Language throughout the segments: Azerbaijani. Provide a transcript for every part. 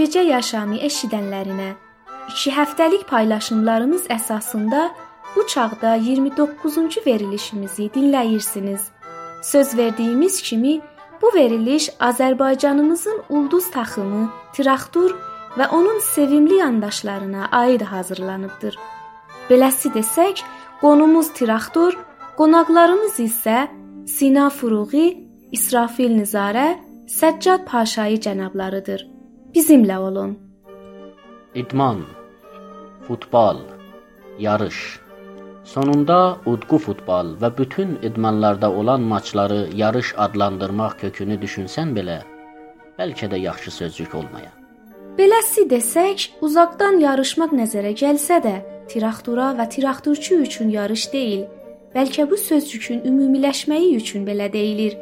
gecə yaşamı eşidənlərinə. 2 həftəlik paylaşımlarımız əsasında bu çağda 29-cu verilişimizi dinləyirsiniz. Söz verdiyimiz kimi bu veriliş Azərbaycanımızın ulduz taxımı Traktor və onun sevimli yandaşlarına aid hazırlanıbdır. Beləsi desək, qonumuz Traktor, qonaqlarımız isə Sina Furuği, İsrafil Nizarə, Səccad Paşayı cənablarıdır. Bizimlə olun. İdman, futbol, yarış. Sonunda udqu futbol və bütün idmanlarda olan maçları yarış adlandırmaq kökünü düşünsən belə, bəlkə də yaxşı sözcük olmaya. Beləsi desək, uzaqdan yarışmaq nəzərə gəlsə də, traktora və traktorçu üçün yarış deyil, bəlkə bu sözcükün ümumiləşməyi üçün belə deyilir.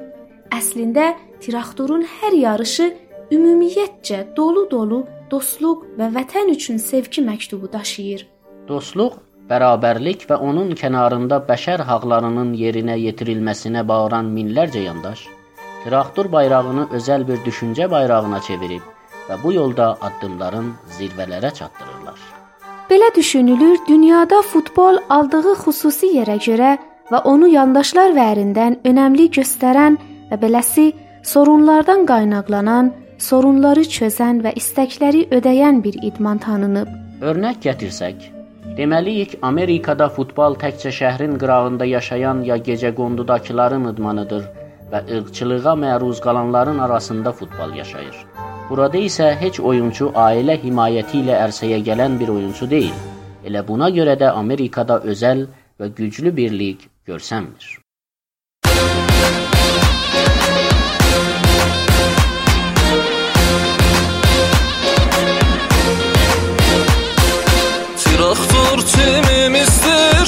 Əslində traktorun hər yarışı ümumiyyətcə dolu-dolu dostluq və vətən üçün sevgi məktubu daşıyır. Dostluq, bərabərlik və onun kənarında bəşər haqlarının yerinə yetirilməsinə bağıran minlərcə yandaş traktor bayrağını özəl bir düşüncə bayrağına çevirib və bu yolda addımların zirvələrə çatdırırlar. Belə düşünülür, dünyada futbol aldığı xüsusi yerə görə və onu yandaşlar vərindən önəmli göstərən və beləsi sorunlardan qaynaqlanan, sorunları çözən və istəkləri ödəyən bir idman tanınıb. Örnək gətirsək, deməliyik Amerikada futbol təkcə şəhrin qırağında yaşayan ya gecəqondudakıların idmanıdır və ırqçılığa məruz qalanların arasında futbol yaşayır. Burada isə heç oyunçu ailə himayəti ilə ərsəyə gələn bir oyunçu deyil. Elə buna görə də Amerikada özəl və güclü bir lig görsənmir.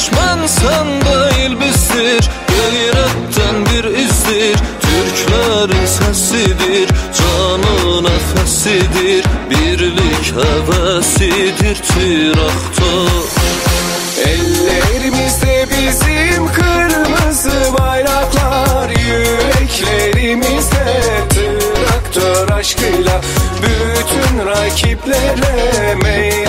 Timimizdir, mən sən deyil bizdir Qeyrətdən bir izdir, Türklərin səsidir Canı nəfəsidir Birlik həvəsidir Traktor Ellerimizde bizim kırmızı bayraklar Yüreklerimizde traktör aşkıyla. Bütün rakiplere meydan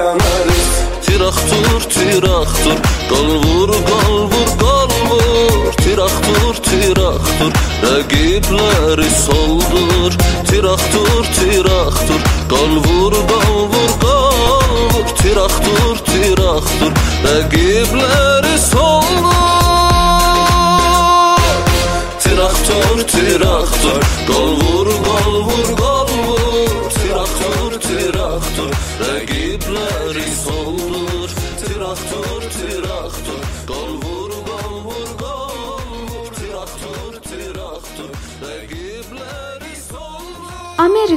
yanarız. Traktor, traktor, qol vur, qol vur, qol vur Traktor, traktor, rəqibləri soldur. Traktor, traktor, qol vur, qol vur, qol vur Traktor, traktor, rəqibləri soldur. Traktor, traktor,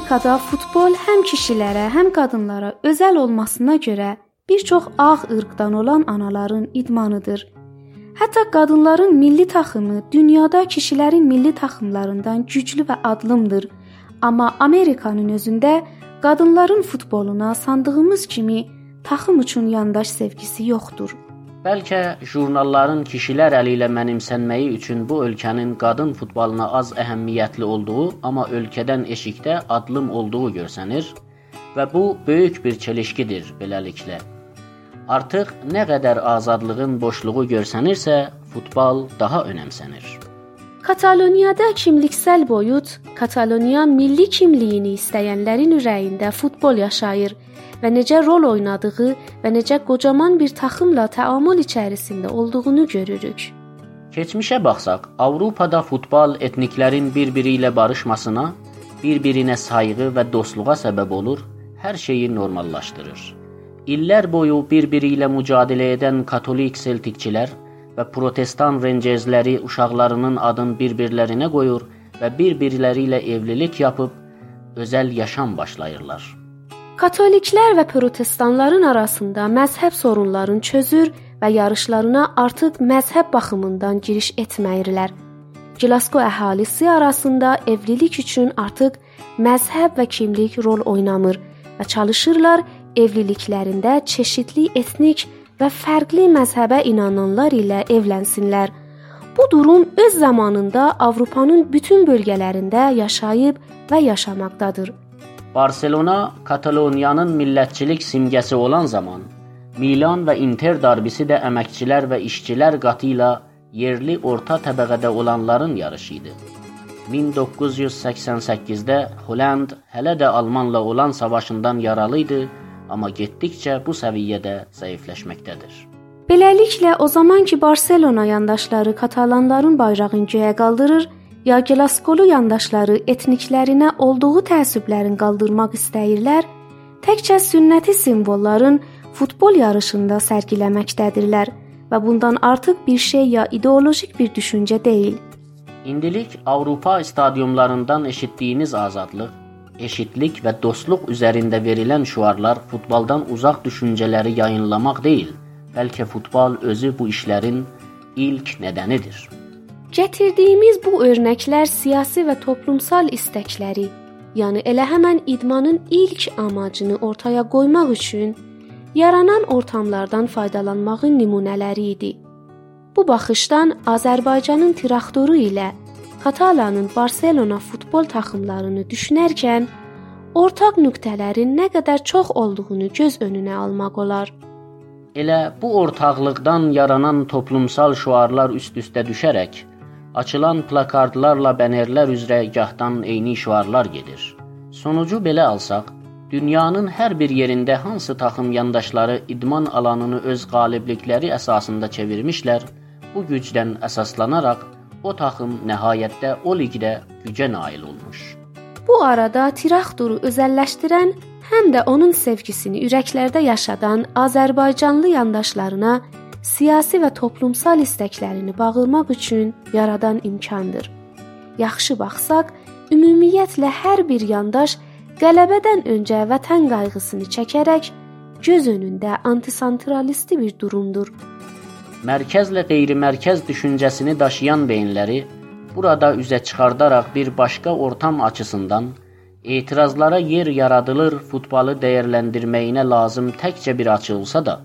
Amerikada futbol həm kişilərə, həm qadınlara özəl olmasına görə bir çox ağ ırqdan olan anaların idmanıdır. Hətta qadınların milli taxımı dünyada kişilərin milli taxımlarından güclü və adlımdır. Amma Amerikanın özündə qadınların futboluna sandığımız kimi taxım üçün yandaş sevgisi yoxdur. Bəlkə jurnalların kişilər əli ilə mənimsənməyi üçün bu ölkənin qadın futboluna az əhəmiyyətli olduğu, amma ölkədən eşikdə adlım olduğu görsənir və bu böyük bir çelişkidir beləliklə. Artıq nə qədər azadlığın boşluğu görsənirsə, futbol daha önəmsənir. Kataloniyada kimliksel boyut, Kataloniya milli kimliyini istəyənlərin ürəyində futbol yaşayır və necə rol oynadığı və necə qocaman bir taxımla təamül içərisində olduğunu görürük. Keçmişə baxsaq, Avropada futbol etniklərin bir-biri ilə barışmasına, bir-birinə sayğı və dostluğa səbəb olur, hər şeyi normallaşdırır. İllər boyu bir-biri ilə mücadilə edən katolik seltikçilər və protestan rencezləri uşaqlarının adını bir-birlərinə qoyur və bir-birləri ilə evlilik yapıb özəl yaşam başlayırlar. Katoliklər və protestanların arasında məzhəb sorunlarını çözür və yarışlarına artıq məzhəb baxımından giriş etməyirlər. Glasgow əhalisi arasında evlilik üçün artıq məzhəb və kimlik rol oynamır və çalışırlar evliliklərində çeşidli etnik və fərqli məzhəbə inananlar ilə evlənsinlər. Bu durum öz zamanında Avropanın bütün bölgələrində yaşayıb və yaşamaqdadır. Barselona Kataloniyanın millətçilik simgəsi olan zaman Milan və Inter darbisi də əməkçilər və işçilər qatı ilə yerli orta təbəqədə olanların yarışı idi. 1988-də Holland hələ də Almanla olan savaşından yaralı idi, amma getdikcə bu səviyyədə zəifləşməkdədir. Beləliklə, o zamanki Barselona yandaşları katalanların bayrağını göyə qaldırır, ya Gelaskolu yandaşları etniklərinə olduğu təəssüblərin qaldırmaq istəyirlər, təkcə sünnəti simvolların futbol yarışında sərgiləməkdədirlər və bundan artıq bir şey ya ideolojik bir düşüncə deyil. İndilik Avropa stadionlarından eşitdiyiniz azadlıq, eşitlik və dostluq üzərində verilən şüarlar futboldan uzaq düşüncələri yayınlamaq deyil, bəlkə futbol özü bu işlərin ilk nədənidir. Gətirdiyimiz bu örnəklər siyasi və toplumsal istəkləri, yəni elə həmin idmanın ilk amacını ortaya qoymaq üçün yaranan ortamlardan faydalanmağın nümunələri idi. Bu baxışdan Azərbaycanın traktoru ilə Katalanın Barselona futbol takımlarını düşünərkən ortaq nöqtələrin nə qədər çox olduğunu göz önünə almaq olar. Elə bu ortaqlıqdan yaranan toplumsal şüarlar üst-üstə düşərək Açılan plakardlarla bənerlər üzrə gahdan eyni şüarlar gedir. Sonucu belə alsaq, dünyanın hər bir yerində hansı taxım yandaşları idman alanını öz qaliblikləri əsasında çevirmişlər, bu gücdən əsaslanaraq o taxım nəhayətdə o liqdə gücə nail olmuş. Bu arada Tiraxturu özəlləşdirən, həm də onun sevgisini ürəklərdə yaşadan Azərbaycanlı yandaşlarına siyasi və toplumsal istəklərini bağlamaq üçün yaradan imkandır. Yaxşı baxsaq, ümumiyyətlə hər bir yandaş qələbədən öncə vətən qayğısını çəkərək göz önündə antisantralisti bir durumdur. Mərkəzlə qeyri-mərkəz düşüncəsini daşıyan beyinləri burada üzə çıxardaraq bir başqa ortam açısından etirazlara yer yaradılır futbolu dəyərləndirməyinə lazım təkcə bir açı olsa da,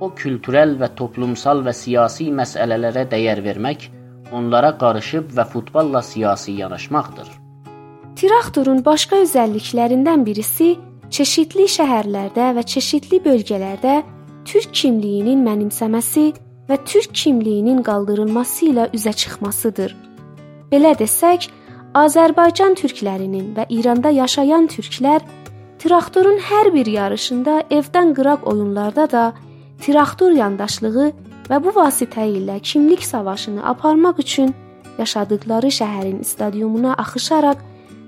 o kültürel və toplumsal və siyasi məsələlərə dəyər vermək, onlara qarışıb və futbolla siyasi yanaşmaqdır. Traktorun başqa özəlliklərindən birisi çeşidli şəhərlərdə və çeşidli bölgələrdə türk kimliyinin mənimsəməsi və türk kimliyinin qaldırılması ilə üzə çıxmasıdır. Belə desək, Azərbaycan türklərinin və İranda yaşayan türklər traktorun hər bir yarışında evdən qıraq oyunlarda da traktor yandaşlığı və bu vasitə ilə kimlik savaşını aparmaq üçün yaşadıkları şəhərin stadionuna axışaraq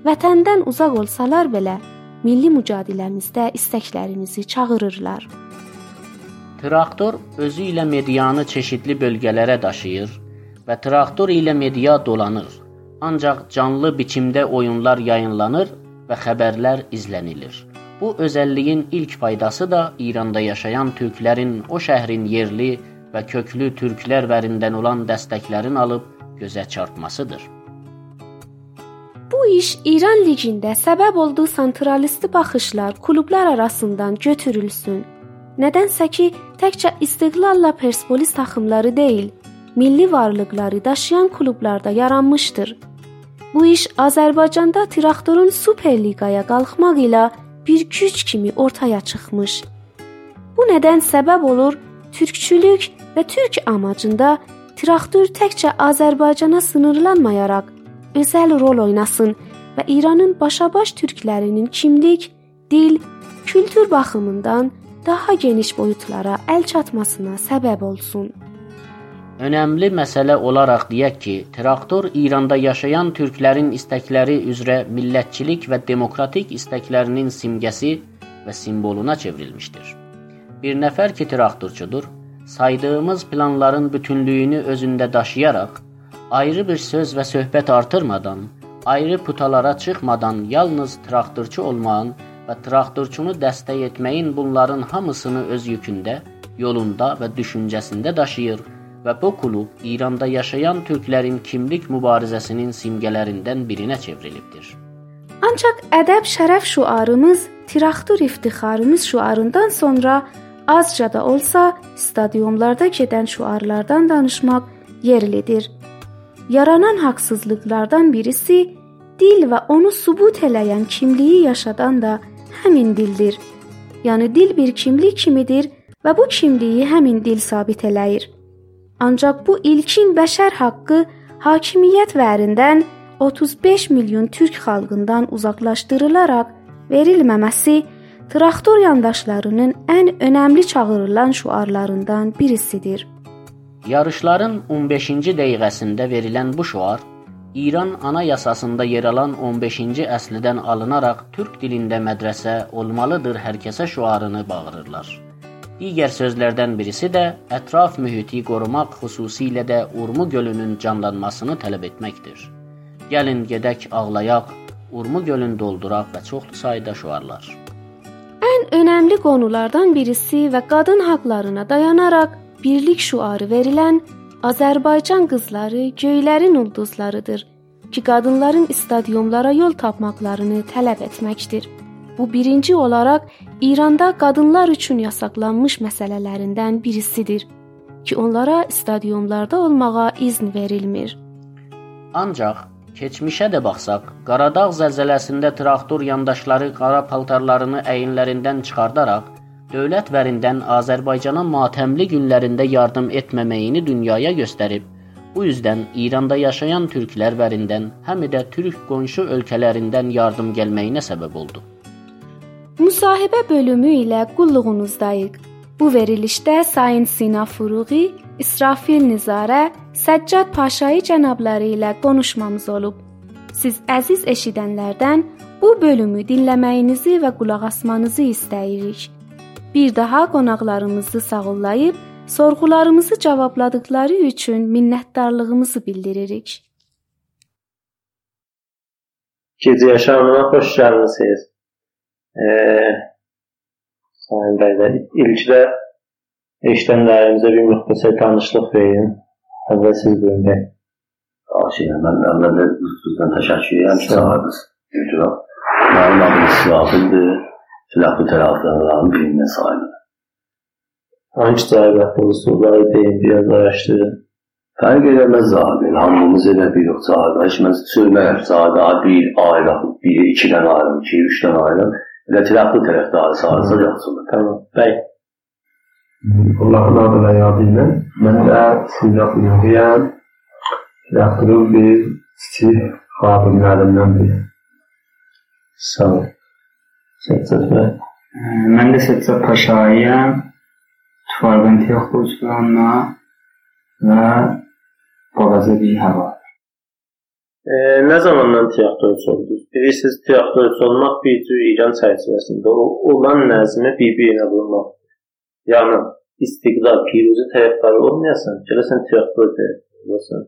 vətəndən uzaq olsalar belə milli mücadiləmizdə istəklərimizi çağırırlar. Traktor özü ilə medianı çeşidli bölgələrə daşıyır və traktor ilə media dolanır. Ancaq canlı biçimdə oyunlar yayınlanır və xəbərlər izlənilir. Bu özəlliyin ilk faydası da İranda yaşayan türklərin o şəhrin yerli və köklü türklər vərindən olan dəstəklərin alıb gözə çarpmasıdır. Bu iş İran liqində səbəb oldu santralisti baxışlar klublar arasından götürülsün. Nədənsə ki, təkcə İstiqlalla Persepolis taxımları deyil, milli varlıqları daşıyan klublarda yaranmışdır. Bu iş Azərbaycanda traktorun Superliqaya qalxmaq ilə bir güc kimi ortaya çıxmış. Bu nədən səbəb olur türkçülük və türk amacında traktor təkcə Azərbaycana sınırlanmayaraq özəl rol oynasın və İranın başabaş türklərinin kimlik, dil, kültür baxımından daha geniş boyutlara əl çatmasına səbəb olsun. Önəmli məsələ olaraq deyək ki, traktor İranda yaşayan türklərin istəkləri üzrə millətçilik və demokratik istəklərinin simgəsi və simvoluna çevrilmişdir. Bir nəfər ki, traktorçudur, saydığımız planların bütünlüyünü özündə daşıyaraq, ayrı bir söz və söhbət artırmadan, ayrı putalara çıxmadan yalnız traktorçu olmağın və traktorçunu dəstək etməyin bunların hamısını öz yükündə, yolunda və düşüncəsində daşıyır və bu klub İranda yaşayan türklərin kimlik mübarizəsinin simgələrindən birinə çevrilibdir. Ancaq ədəb şərəf şüarımız, traktor iftixarımız şüarından sonra azca da olsa stadionlarda gedən şüarlardan danışmaq yerlidir. Yaranan haqsızlıqlardan birisi dil və onu sübut eləyən kimliyi yaşadan da həmin dildir. Yəni dil bir kimlik kimidir və bu kimliyi həmin dil sabit eləyir. Ancaq bu ilkin bəşər haqqı hakimiyyət vərindən 35 milyon türk xalqından uzaqlaşdırılaraq verilməməsi traktor yandaşlarının ən önəmli çağırılan şüarlarından birisidir. Yarışların 15-ci dəqiqəsində verilən bu şüar İran anayasasında yer alan 15-ci əslidən alınaraq türk dilində mədrəsə olmalıdır hər kəsə şüarını bağırırlar. Digər sözlərdən birisi də ətraf mühiti qorumaq xüsusilə də Urmu gölünün canlanmasını tələb etməkdir. Gəlin gedək ağlayaq, Urmu gölün dolduraq və çoxlu sayda şüarlar. Ən önəmli qonulardan birisi və qadın haqqlarına dayanaraq birlik şüarı verilən Azərbaycan qızları göylərin ulduzlarıdır ki, qadınların stadionlara yol tapmaqlarını tələb etməkdir. Bu birinci olaraq İranda qadınlar üçün yasaqlanmış məsələlərindən birisidir ki, onlara stadionlarda olmağa izin verilmir. Ancaq keçmişə də baxsaq, Qaradağ zəlzələsində traktor yandaşları qara paltarlarını əyinlərindən çıxardaraq dövlət vərindən Azərbaycana matəmli günlərində yardım etməməyini dünyaya göstərib, bu üzdən İranda yaşayan türklər vərindən, həm də türk qonşu ölkələrindən yardım gəlməyinə səbəb oldu. Müsahibə bölümü ilə qulluğunuzdayıq. Bu verilişdə Sayın Sina Furuği, İsrafil Nizarə, Səccad Paşayı cənabları ilə konuşmamız olub. Siz əziz eşidənlərdən bu bölümü dinləməyinizi və qulaq asmanızı istəyirik. Bir daha qonaqlarımızı sağollayıb sorğularımızı cavabladıkları üçün minnətdarlığımızı bildiririk. Gecə yaşamına xoş gəlmisiniz. Ee, Sayın bəylər, ilkdə eşidənlərimizə bir müxtəsər tanışlıq verin. Əvvəl siz buyurun bəy. Xahiş mən əvvəldə sizdən təşəkkür edirəm ki, çağırdınız. Mənim adım İsrafildir. Silahlı tərəfdarların birinə sahibdir. Hangi cahilətiniz soruları deyin, biraz araşdırın. Fərq eləməz abi. Hamımız elə bir yox cahil. Heç mən söylərəm cahil, bir ayrı, bir ikidən ayrı, iki, üçdən ayrı. Elə silahlı tərəfdarı sahibsə yaxşıdır. Tamam. Bəy. Allahın adı və yadı ilə mən də silahlı yürüyəm. Silahlı bir kiçik xadimlərimdən biri. Sağ ol. Səccad E, nə zamandan tiyatroçu oldunuz? Bilirsiniz, tiyatroçu olmaq bir cür İran çərçivəsində olan nəzmi bir-birinə vurmaq. Yəni, istiqlal, piruzi tərəfdarı olmayasan, gələsən tərəfdarı olasan.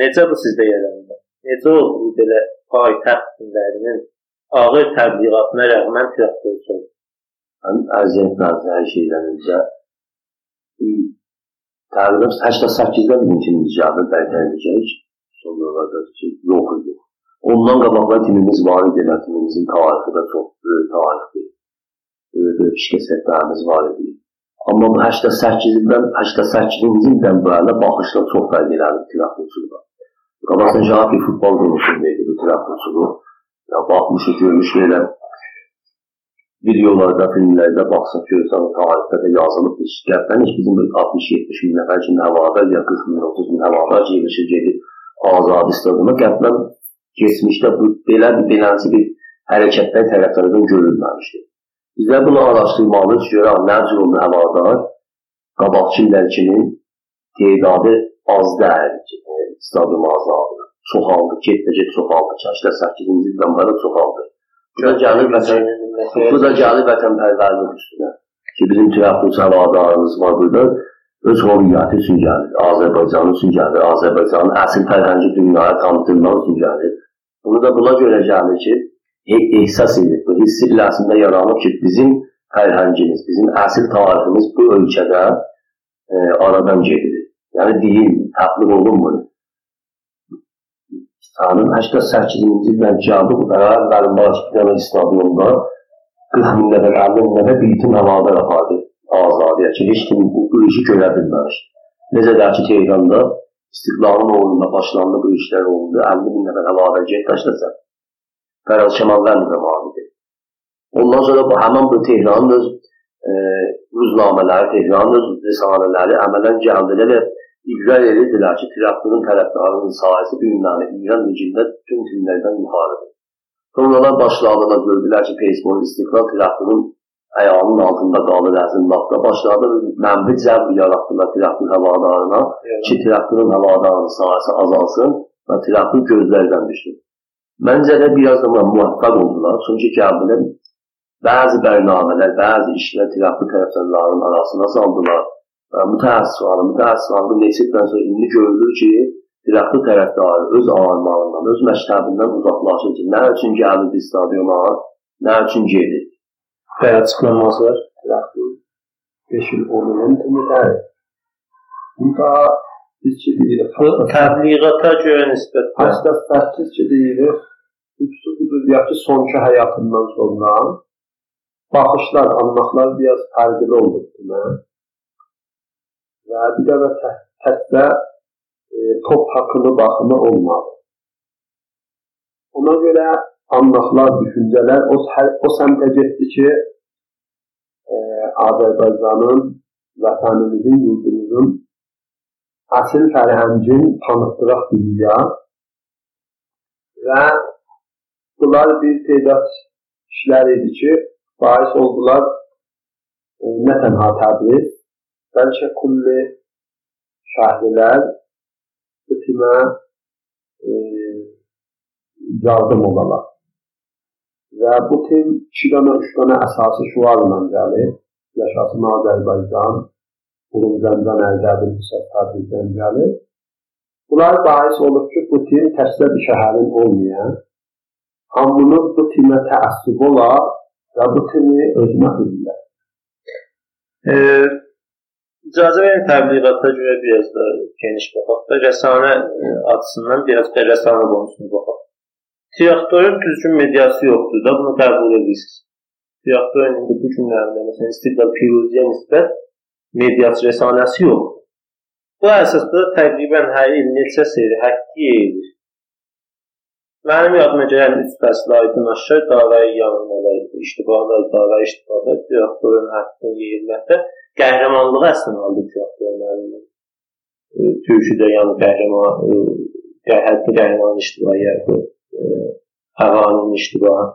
Necə bu sizdə yarandı? Necə oldu bu belə paytaxt günlərinin ağır təbliğatına rəğmən tiyatroçu oldu. Mən əziyyət nazı hər şeydən öncə təqribən 88-də bizim timimiz gəldi bərtər edəcək. Sonralarda ki, yox idi. Ondan qabaqlar timimiz var idi, elə timimizin tarixi də çox böyük tarixdir. Böyük şirkətlərimiz var idi. Amma bu 88-dən 88-ci ildən bəri baxışlar çox fərq elədi tiyatroçuluğa. Qabaqdan Japi futbol quruluşunda idi bu tiyatroçuluq. Ya baxmışıq, görmüşük elə videolarda, filmlərdə baxsaq görsən, tarixdə də yazılıb şirkətdən heç bizim 60-70 min nəfər kimi həvadar ya 40 min, 30 min həvadar yığışır gedib azad istədiyimə qəbdən keçmişdə bu belə bir beləncə bir hərəkətlər tərəflərdən görülməmişdir. Bizlər bunu araşdırmalıyıq, görək nə cür oldu həvadar qabaqçılar kimi tedadı az dəyərli stadium azaldı çoxaldı, get-də-get çoxaldı. 88-ci ildən bəri çoxaldı. Bu da gəlir vətən, bu da gəlir vətənpərvərlik üstünə. Ki, bizim tiyatros həvadarımız var burada, öz hüviyyəti üçün gəlir, Azərbaycan üçün gəlir, Azərbaycanın əsl fərhəngi dünyaya tanıtılmaq üçün gəlir. Bunu da buna görə gəlir ki, ehsas edir, bu hiss illəsində yaranıb ki, bizim fərhəngimiz, bizim əsl tariximiz bu ölkədə e, aradan gedilir. Yəni deyil, təbliğ olunmur. Sanın 88-ci ildən cavab qərar Qarabağ İstiqlal stadionunda 40 min nəfər, 50 min nəfər biitim havada apardı. Azadiyyət ki, heç kim bu, bu işi görə bilməmişdir. Necə də ki, Tehranda İstiqlalın uğrunda başlandı bu işlər oldu. 50 min nəfər əlavə get daşlasan. Qəral Şəmallar zamanıdır. Ondan sonra bu həmin bu Tehranın öz e, ruznamələri, Tehranın öz risalələri əmələn gəldilər və iddia edirdilər ki, Tirakturun tərəfdarının sayəsi bu günləri İran rejimdə bütün filmlərdən yuxarıdır. Sonralar başladılar, gördülər ki, Facebook istiqlal Tirakturun ayağının altında qaldı rəzillatda. Başladı mənfi cəb yaratdılar tirafın havadarına ki, tirafın havadarının sayəsi azalsın və tirafın gözlərdən düşsün. Məncə də biraz da müvəffəq oldular. Çünki Kəbulun bəzi bərnamələr, bəzi işlər tirafı tərəfdarlarının arasına saldılar. Və mütəəssifən, mütəəssifən bu neçədən sonra indi görülür ki, tirafı tərəfdarı öz armağından, öz məktəbindən uzaqlaşır ki, nə üçün gəldi stadiona, nə üçün gedir açıqlaması var. Traktor 5 il 10 ilin tümüdər. Bunda biz ki deyirik, təbliğata görə nisbətən 88 ki deyirik, üçlü budur, ya ki sonki həyatından sonra baxışlar, anlaqlar biraz fərqli oldu demə. Və bir də və təkdə e, top haqqını baxımı olmadı. Ona görə anlaqlar, düşüncələr o, o səmtə getdi ki, e, Azərbaycanın, vətənimizin, yurdumuzun əsl fərhəngin tanıtdıraq dünya və bunlar bir tədad işlər idi ki, bahis oldular e, nə tənha Təbriz, bəlkə kulli şəhrilər bu timə e, yardım olalar. Və bu tim 2 dənə, 3 dənə əsası şuarla gəlir. Yaşasın Azərbaycan, Urumzəmdən Ərdəbil Hüsət Tədbirdən gəlir. Bunlar bahis olub ki, bu tim təkcə bir şəhərin olmayan, hamının bu timə təəssüb olar və bu timi özünə hürürlər. E, icazə verin təbliğata görə biraz da geniş baxaq da rəsanə açısından biraz da rəsanə qonusuna baxaq. Traktorun düzgün mediası yoxdur da, bunu qəbul edirsiniz. Traktorun indi bu günlərdə, məsələn, İstiqlal Piruziyə nisbət mediası rəsanəsi yoxdur. Bu əsasda təqribən hər il neçə seri həkki edir. Mənim yadıma gələn üç fəsl aydın aşağı davayı yanılmalar, iştibalar, davayı iştibalar, traktorun həqqini yeyilməkdə qəhrəmanlığı əslən aldı traktorun əlindən. Türküdə yəni qəhrəman, hətta qəhrəman iştibai yərdir havanın iştibahi.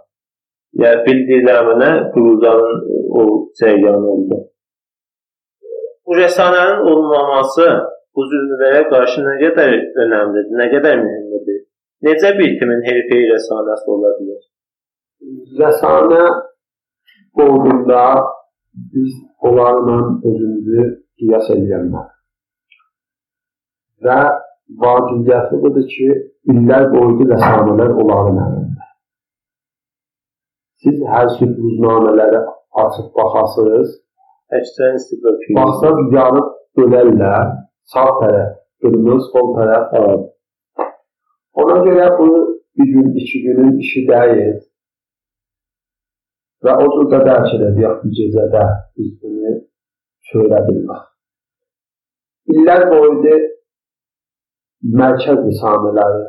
Yəni bildirilməyə Quruzanın o cəryanı oldu. Bu rəsanənin olmaması bu zülmlərə qarşı nə qədər önəmlidir, nə qədər mühümdür? Necə bir kimin hərfəyi rəsanəsi ola bilər? Rəsanə qolunda biz onlarla özümüzü qiyas edənlər. Və vacibiyyəti budur ki, illər boyunca rəsanələr onların əlində. Siz hər süd rüznamələri açıb baxasınız. Əksər istiqlal kimi. Baxsaq yarıb bölərlər, sağ tərəf, qırmızı, sol tərəf var. Ona görə bu bir gün, iki günün işi deyil. Və o cür qədər ki, deyək bir gecədə biz bunu söylə bilmək. İllər boyunca mərkəz risalələri,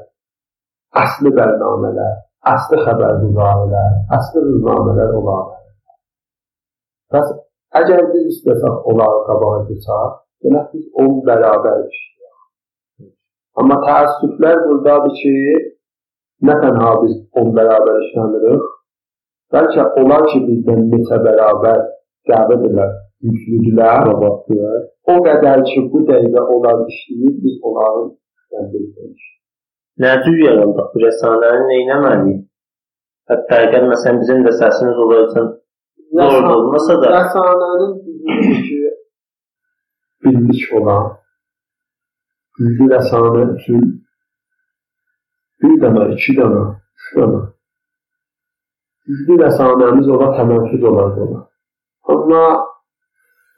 əsli bərnamələr, əsli xəbərguzarilər, əsli rüznamələr olarlar. Bəs əgər biz istəsək onları qabağa keçək, demək biz onun bərabər işləyək. Amma təəssüflər buradadır ki, nə tənha biz on bərabər işləmirik, bəlkə onlar ki, bizdən neçə bərabər qəbidirlər, güclüdülər, o qədər ki, bu dəqiqə onlar işləyir, biz onların. Nə cür yaraldıq? Bu rəsanəni neynəməliyik? Hətta əgər məsələn bizim də səsimiz olacaq, zor olmasa da rəsanənin ki bildik olan güclü rəsanə üçün bir dənə, iki dənə, üç dənə güclü rəsanəmiz ola təməkküz olardı ona. Amma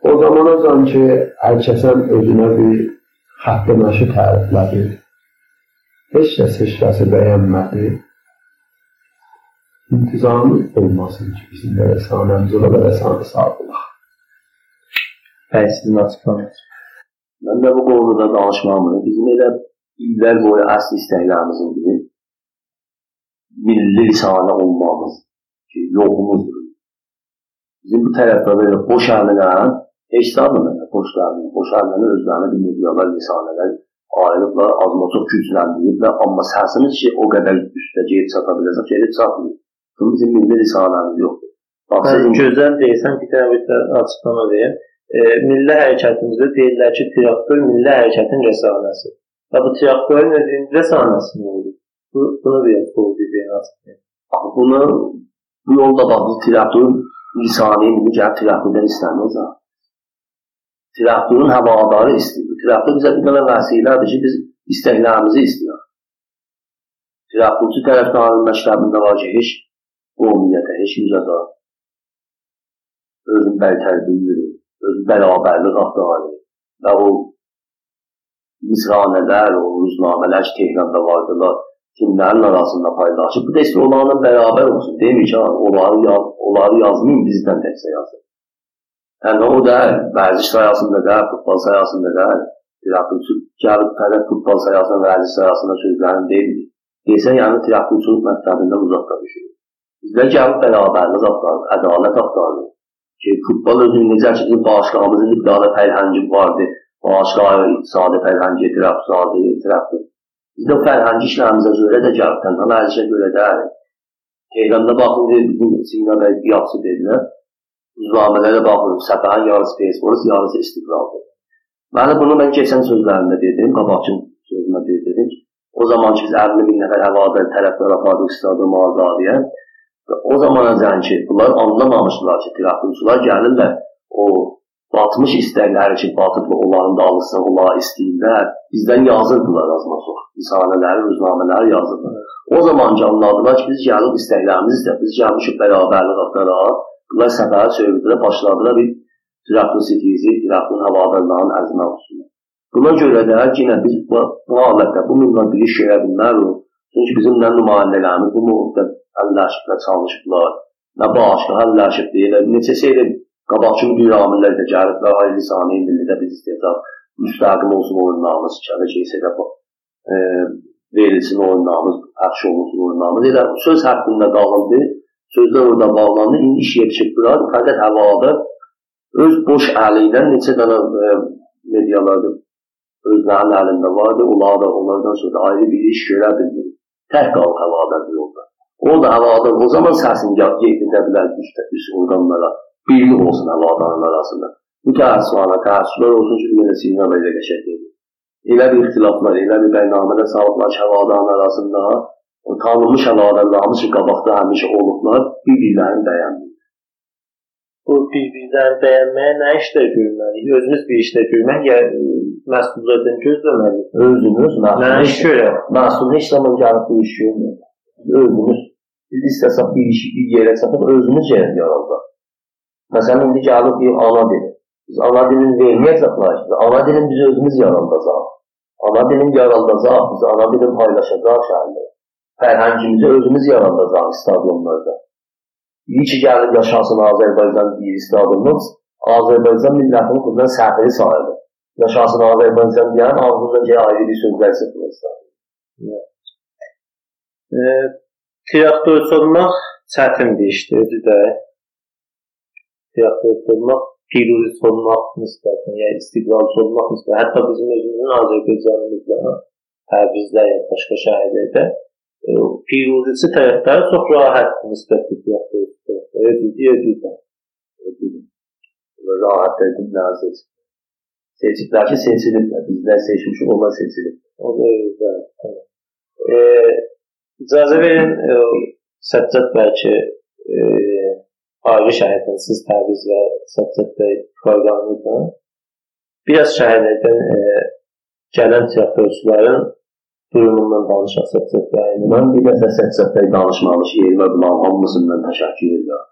o zamanacan ki, hər kəsən özünə bir xəttənaşı təriflədi. Heç kəs heç kəsi bəyənmədi. İntizamı olmasın ki, bizim də rəsanəmiz ola və rəsanə sağlıq. Bəli, sizin açıqlamanız. Mən də bu konuda danışmamı, bizim elə illər boyu əsl istəklərimizin biri milli lisanı olmamız ki, yoxumuzdur. Bizim bu tərəfdə belə boş əllərin heç sanmıram, boş əllərin, boş əllərin özlərini bilmirlər lisanələr ayırıblar, azma çox gücləndiriblər, amma səsimiz ki, o qədər üstə gedib çata biləcək, gedib çatmıyor. Çünki bizim milli lisanəmiz yoxdur. Bax, Sən sizin gözəl deyirsən, bir dənə bir dənə açıqlama verim. E, milli hərəkətimizdə deyirlər ki, traktor milli hərəkətin rəsanəsi. Və bu traktorun özünün rəsanəsi nə olur? Bu, bunu biraz bu bir dənə açıqlayın. bax, bunu bu yolda bax, bu traktorun lisanı indi gəlib traktordan istəmir ha. Traktorun havadarı istəyir. Traktor bizə bir dənə vəsilədir ki, biz istəklərimizi istəyir. Traktorçu tərəfdarın məktəbində var ki, heç qovmiyyətə, heç müzədə özün bərtərbiyi özün bərabərlik axtarır və o misranələr, o ruznamələr ki, Tehranda vardılar, kimlərin arasında paylaşıb. Bu da işte onlarla bərabər olsun. Demir ki, onları, yaz, onları yazmayın, bizdən təkcə yazın. Yəni o da vərziş sayəsində də, futbol sayəsində də, traktorçu gəlib tərəf futbol sayəsində, vərziş sayəsində sözlərini deyil. Desən, yəni traktorçuluk məktəbindən uzaqda düşür. Bizdə gəlib bərabərlik axtarır, ədalət axtarır. Ki, futbol özünü necə ki, bizim başqamızın iddialı fərhəngi vardı, başqa iqtisadi fərhəngi, etirafsadı, etirafdır. Bizdə o fərhəngi işlərimizə görə də gəlib, tənha vərzişə görə də. Tehranda baxın, bizim Sinan bəy yaxşı dedilər. Uzamələrə baxırım, səfərin yarısı Facebox, yarısı istiqlaldır. Mən bunu mən keçən sözlərimdə dedim, qabaqçın sözümdə dedim. O zaman ki, biz 50 min nəfər həvada tərəfdar apardıq stadı mağazaliyə. O zaman ki, bunlar anlamamışdılar ki, traktorçular gəlirlər, o batmış istəkləri ki, batıblı onların da alırsın, onlara istəyirlər. Bizdən yazırdılar azma çox. Risalələri, rüznamələri yazırdılar. O zaman ki, anladılar ki, biz gəlib istəklərimizi istəyir. Biz gəlmişik bərabərlik axtaraq. Bunlar səfərə çevirdilər, başladılar bir traktor sitizi, traktorun havadarlarının əzmə olsun. Buna görə də yenə biz bu, bu halətdə bununla bir iş görə bilmərik. Çünki bizim nə nümayəndələrimiz bu müddət həlləşiblər, çalışıblar, nə başqa həlləşib deyirlər. Neçə şeylə qabaqçı bir amillər də gəliblər, ay lisanı millidə biz istəyəcək, müstəqim olsun oyunlarımız, kələ şeysə də bu, e, verilsin oyunlarımız, pəxş olunsun oyunlarımız. Elə söz haqqında qalındı, sözlər orada bağlandı, indi iş yetişib bura, fəqət havada öz boş əli ilə neçə dənə e, medialarda özlərinin əlində vardı, onlar da onlardan sonra ayrı bir iş görə bilmir. Tək qalıb havada bir yolda. O da havada o zaman səsini yetidə bilər üst, üst orqanlara. Birlik olsun havadanın arasında. Bu təəssüfana, təəssüflər olsun ki, mənə sinə belə qəşək deyil. Elə bir ixtilaflar, elə bir bəynamədə sağlıqlar ki, havadanın arasında tanınmış havadanlarımız ki, qabaqda həmişə olublar, bir-birlərini bəyənmir. Bu bir-birdən bəyənməyə nə işlə görməliyik? Özümüz bir işlə görmək, ya məsuliyyətini gözləməliyik. Özünüz Nə məsul, iş görə? məsul heç zaman gəlib bu iş görmür. Özünüz biz istəsək bir işi bir yerə çatıb özümüz yer yaraldıq. Məsələn, indi gəlib bir ana dili. Biz ana dilini verməyəcəklər ana dilini biz özümüz yaraldacaq. Ana dilini yaraldacaq, biz ana dilini paylaşacaq şəhərdə. Fərhəngimizi özümüz yaraldacaq stadionlarda. İyi ki, gəlib yaşasın Azərbaycan deyir stadionumuz. Azərbaycan millətinin bundan səfiri sahibi. Yaşasın Azərbaycan deyən ağzından gələ ayrı bir sözlər çıxmır. E, traktorçu olmaq çətin bir işdir, özü də. Traktorçu olmaq, piruzist olmaq nisbətən, yəni istiqlalçı olmaq nisbətən, hətta bizim özümüzün Azərbaycanımızda, Təbrizdə ya başqa şəhərlərdə e, piruzisi tərəfləri çox rahat nisbətli traktorçu. Özü özü Rahat dedim nazır. Seçiklər ki, seçiliblər. Bizlər seçmişik, onlar seçilib. O da özü tamam. E, icazə verin, e, Səccad bəlkə e, ayrı şəhərdən siz Təbriz və Səccad bəy proqramınızda biraz şəhərlərdən e, gələn traktorçuların durumundan danışaq Səccad bəyinin. Mən bir dəfə səccətdə danışmamış yerimə bulan hamısından təşəkkür edirəm.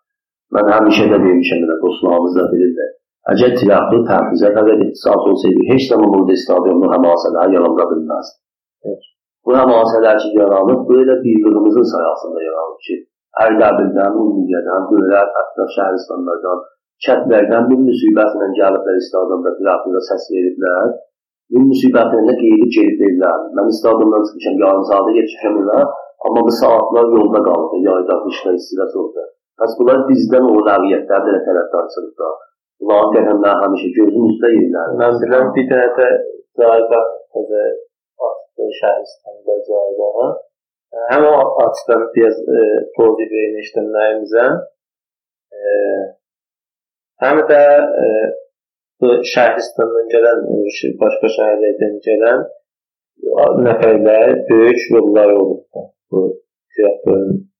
Mən həmişə də demişəm, elə dostlarımız da bilirlər. Əgər traktor Təbrizə fəqət ixtisas olsaydı, heç zaman burada stadionda həmasələr yarada bilməzdi. Evet. Bu həmasələr ki, yaranıb, böyle birliğimizin sayəsində yaranıb ki, Ərdəbildən, Ümumiyyədən, böyle ətraf şəhristanlardan kəndlərdən bir müsibətlə gəliblər stadionda filafilə səs veriblər. Bu müsibətlə də qeyd gediblər. Mən stadiondan çıxmışam, yarım saata yetişmişəm evə, amma bu saatlar yolda qaldı, yayda, qışda istidə oldu. Bəs bunlar bizdən o rəviyyətlər də tərəfdarçılıqda. Bunların qədəmlər həmişə gözün üstə yerlər. Mən bilirəm bir dənə də Zayqa təzə açdı Şəhəristanda Zayqa. Həm o açdan biraz e, tozi vermişdim nəyimizə. E, həm də e, bu Şəhəristandan gələn, başqa şəhərlərdən gələn nəfərlər böyük yollar olubdu. Bu teatrın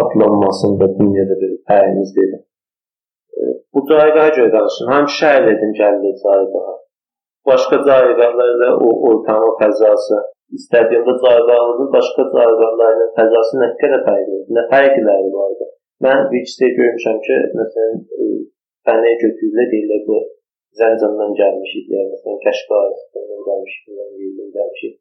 adlanmasında dünyada bir pəyimiz dedi. Bu caygaha görə danışın. Hangi şəhərlərdən gəlir caygaha? Başqa caygalarla o ortamı, fəzası, istədiyində caygalığın başqa caygalarla fəzası nə qədər fərqlidir? Nə fərqləri vardır? Mən bir ikisi görmüşəm ki, məsələn, fənəyə götürülə deyirlər bu Zəncandan gəlmişik, yəni məsələn, Kəşqarısından gəlmişik, Yeldən gəlmişik.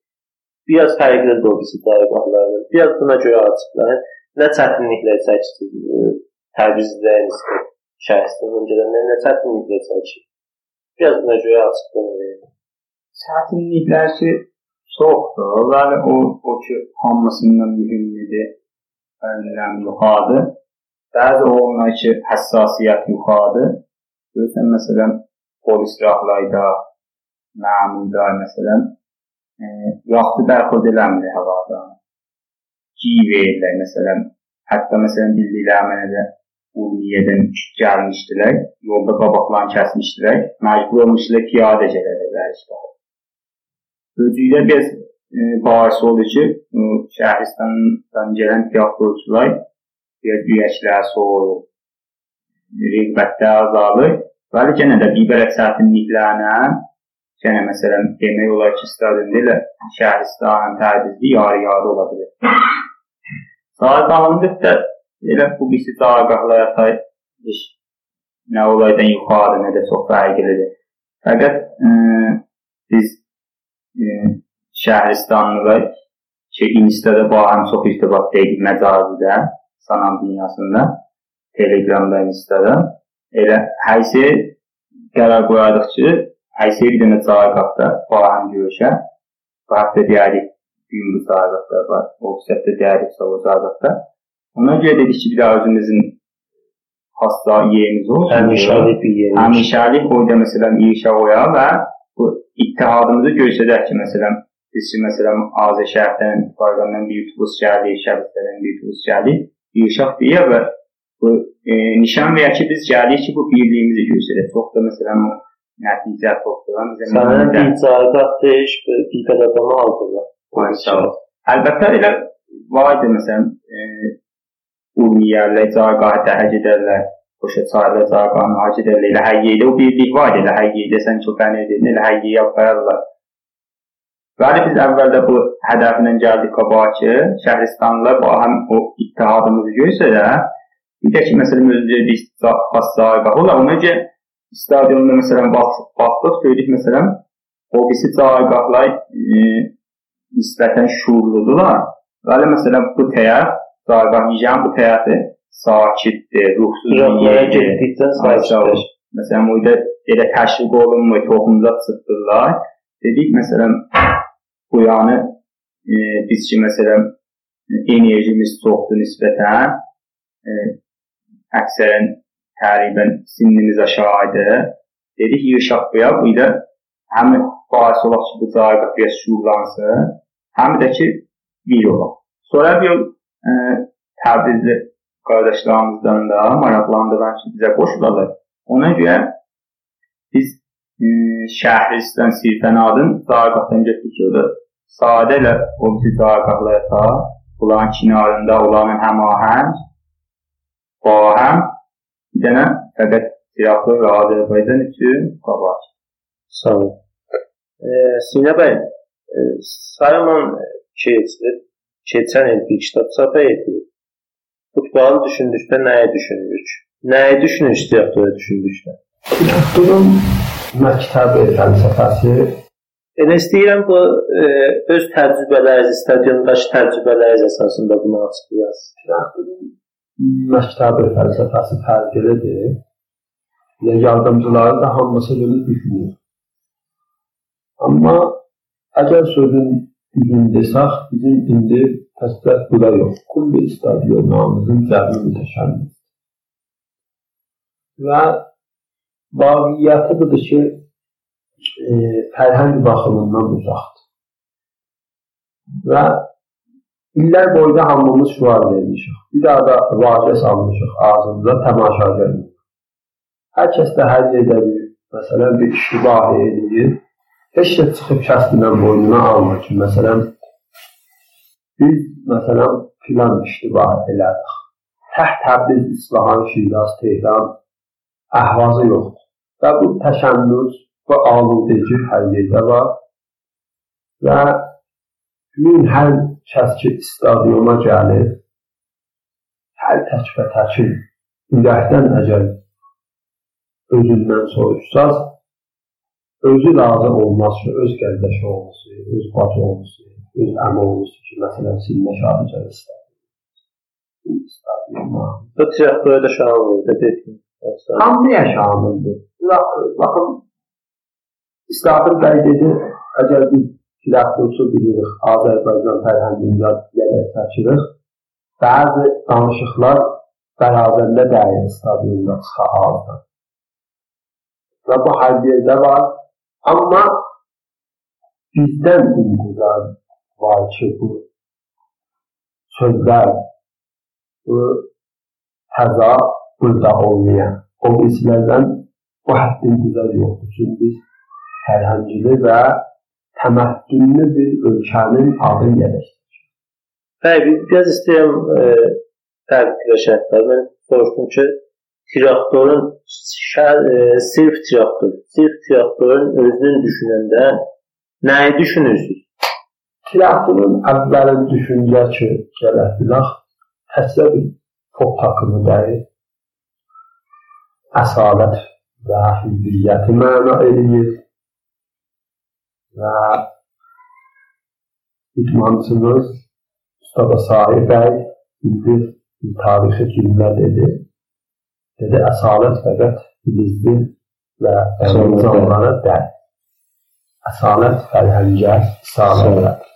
Biraz o birisi caygallarla. Biraz buna görə açıqlayın. Nə çətinliklər çəkirsiniz? Təbrizdə nisbət şəxsdən öncədən nə çətinliklər çəkir? Biraz buna görə açıqlama verin. Çətinlikləri çoxdur. Yəni o o ki hamısından mühümdür. Önləm yuxarıdır. Bəzi onlar ki həssasiyyət yuxarıdır. Görürsən məsələn polis rəhlayda, məmurda məsələn e, yaxşı bərxud eləmir havadan. Giy verirlər məsələn. Hətta məsələn bildiklər mənə də Urmiye'den gəlmişdilər. Yolda qabaqlarını kəsmişdilər. Məcbur olmuşlar piyadə gələdilər işte. Özüyle biz e, bahis oldu ki, e, Şəhristandan gələn tiyatroçular biraz üyəklər soğuyur. Rəqbətdə azalır. Bəli, yenə də bir belə çətinliklərlə yenə məsələn demək olar ki, stadionda ilə Şəhristanın təbizli yarı-yarı ola bilər. Sağ Elə bu birisi cavabqahlara iş nə olaydan yuxarı, nə də çox fərqlidir. Fəqət ə, biz ə, şəhristanlılar ki, Instada bağım çox irtibat deyil məcazidə, sanam dünyasında, Telegramda, Instada. Elə həysi qərar qoyardıq ki, həysi bir dənə cavabqahda bağım görüşə, bu həftə deyərik, gün bu cavabqahda var, o səftə deyərik, o cavabqahda. Ona görə dedik ki, bir də özümüzün hasta yerimiz olsun. Həmişəlik bir yerimiz. Həmişəlik orada məsələn irşa oya və bu ittihadımızı göstərək ki, məsələn biz ki, məsələn Azər şəhərdən, Qarqandan bir otobus gəldi, Şəbistədən bir otobus gəldi, irşaq deyə və bu e, nişan veya ki, biz gəlirik ki, bu birliyimizi göstərək. Çox da məsələn o nəticə toplayılan bizə Sənin bir cayqat deyiş, bir qədər adamı aldılar. Maşallah. Əlbəttə elə var idi məsələn e, Urmiyərlər, Caqahə təhəc edərlər, başa çağırır Caqahını hac edərlər. Elə həyyədə o birlik var, elə həyyədə sən çox ən edin, elə həyyəyə apararlar. Bəli, biz əvvəldə bu hədəflə gəldik qabağa ki, şəhristanlılar bu həm o ittihadımızı göstərə, bir də ki, məsələn, özündə bir xas Caqah olar, ona görə stadionda məsələn baxdıq, gördük məsələn, o birisi Caqahlar e, nisbətən şuurludular. Bəli, məsələn, bu tərəf Qarqamiyən bu həyatı sakitdir, ruhsuz Uzaqlara getdikcə sakitdir. Məsələn, burada elə təşviq olunmur, toxumda çıxdırlar. Dedik, məsələn, bu yanı e, biz ki, məsələn, enerjimiz çoxdur nisbətən, e, əksərən təqribən sinimiz aşağıdır. Dedik, yığışaq bu ya, bu da həm bahis olaq ki, bu cayqaq biraz şuurlansın, həm də ki, bir olaq. Sonra bir e, Təbrizli qardaşlarımızdan da maraqlandıran ki, bizə qoşulalar. Ona görə biz e, Şəhristan Sirfənadın Zaqaqdan getdik ki, o da sadə ilə o bizi Zaqaqlara bulan kinarında olanın həmahəng, bahəm, bir dənə fəqət Siyahlı və Azərbaycan üçün qabaq. Sağ olun. E, Sinə bəy, e, Sayman keçdi, keçən il bir kitab çap etdi. Futbolu düşündükdə nəyi düşünürük? Nəyi düşünürük tiyatroya düşündükdə? Tiyatrun məktəbi fəlsəfəsi Elə istəyirəm bu e, öz təcrübələriniz, stadiondakı təcrübələriniz əsasında bunu açıqlayasınız. Məktəbi fəlsəfəsi fərqlidir. ya yardımcıları da hamısı belə düşünür. Amma əgər sözün düzün desək, bizim indi təsdiq bu da yox. Kulli stadionlarımızın cəmi mütəşəmmir. Və vaqiyyəti budur ki, e, fərhəng baxımından uzaqdır. Və illər boyunca hamımız şuar vermişik. Bir daha da vacə salmışıq ağzımıza təmaşagar. Hər kəs də hər yerdə bir, məsələn, bir iştibah edir. Heç də çıxıb kəsdindən boynuna almır ki, məsələn, biz, məsələn, filan iştibah elədik. Təht Təbriz, İsfahan, Şiraz, Tehran əhvazı yoxdur. Və bu təşənnüs, bu aludeci hər yerdə var və min hər kəs ki stadiona gəlir, hər tək və təkin ürəkdən əgər özündən soruşsaz, özü razı olmaz ki, öz qardaşı olması, öz bacı olması, öz əmi olması ki, məsələn, sizinlə şahicə stadionda. Bu tiyatroya da şamildir, dedim. Hamıya şamildir. Baxın, İstafir qeyd edir, əgər biz tiyatrosu bilirik, Azərbaycan fərhəngində yerə çəkirik, bəzi danışıqlar bərabərlə dəyir stadionda çıxa aldı. Və bu hər yerdə var, amma bizdən intizar var ki, bu sözlər, bu həza burada olmayan, o bizlərdən bu hədd intizar yoxdur. Çünki biz fərhəngili və təməddünlü bir ölkənin adı yerləşdirir. Bəli, biraz istəyirəm e, fərqləşək. Mən soruşdum ki, traktorun şər, e, sirf traktor, sirf traktorun özünü düşünəndə nəyi düşünürsünüz? Traktorun əvvəlin düşüncə ki, gərəkdir, həsə bir top takımı deyil, əsalət və hüddiyyəti məna eləyir və idmançımız Mustafa Sahib bəy bildir bir tarixi cümlə dedi. Dedi, əsalət fəqət bilizli və insanlara dəl. Əsalət fərhəngə isalət.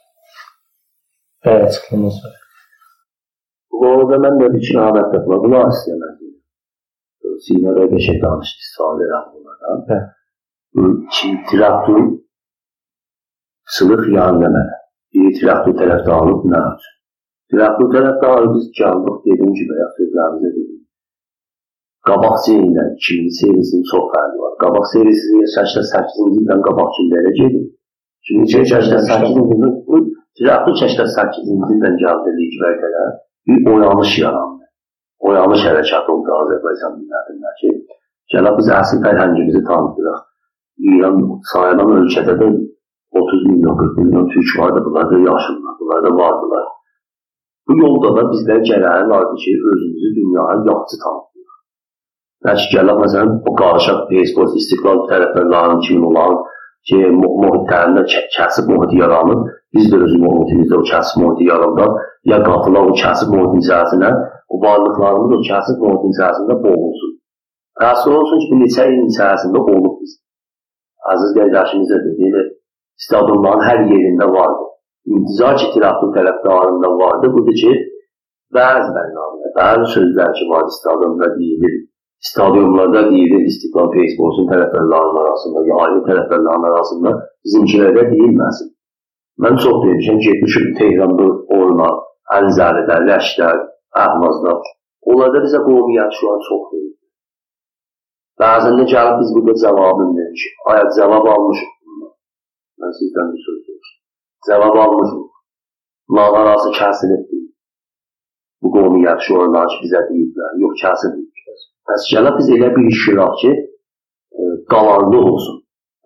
Evet, açıklaması var. Orada mən də bir şəhadət tapıla, qulaq istəyəmədim. Sinirə bir şey danışdı, sual edən bunlardan. Bu traktor sılıq yan deməli. Bir traktor tərəfdarlıq nə üçün? Traktor tərəfdarı biz caldıq, dediyim kimi, bayaq sözlərimizə dedik. Qabaq seriylə 2000 serisinin çox fərqi var. Qabaq serisi 88-ci ildən qabaq kimlərə gedir? Şimdi 88-ci ildən bu traktor 88-ci ildən gəldi lig vərqələr bir oyanış yarandı. Oyanış hərəkatı oldu Azərbaycan millətində ki, gələk biz əsl fərhəngimizi tanıdırıq. İran sayılan ölkədə də 30 milyon, 40 milyon türk vardı, bunlar da yaşlılar, bunlar da vardılar. Bu yolda da bizdən gələyi vardı ki, özümüzü dünyaya yaxşı tanıdırıq. Bəlkə gələk, məsələn, o qarışaq Facebook, istiqlal tərəflərlərin kimi olan ki, mühitlərində kəsib mühit yaranıb, biz də öz mühitimizdə o kəsib mühiti yaradaq, ya qatılaq o kəsib mühitin içərisinə, o varlıqlarımız o kəsib mühitin içərisində boğulsun. Təəssüf olsun ki, neçə ilin içərisində olub biz. Aziz qardaşımız da dedi, stadionların hər yerində vardı. İntizar ki, tiraflı tərəfdarında vardı. Budur ki, bəzi bərnamələr, bəzi sözlər ki, var stadionda deyilir, stadionlarda deyilir, İstiqlal Facebook'un tərəfdarlarının arasında, ya aile tərəfdarlarının arasında bizimkilərdə deyilməsin. Mən çox demişəm, getmişim Tehranda oyuna, Ənzəlidə, Ləşdə, Əhvazda. Onlarda bizə qovmiyyət şu an çox verir. Bəzən də gəlib biz burada cavabını vermişik. Aya cavab almışıq. Mən sizdən bir söz soruşdum. Cavab almışıq. Mağarası kəsilib deyil. Bu şu an ki, bizə deyiblər. Yox, kəsilib. Bəs gəlib biz elə bir iş görək ki, e, qalanlı olsun.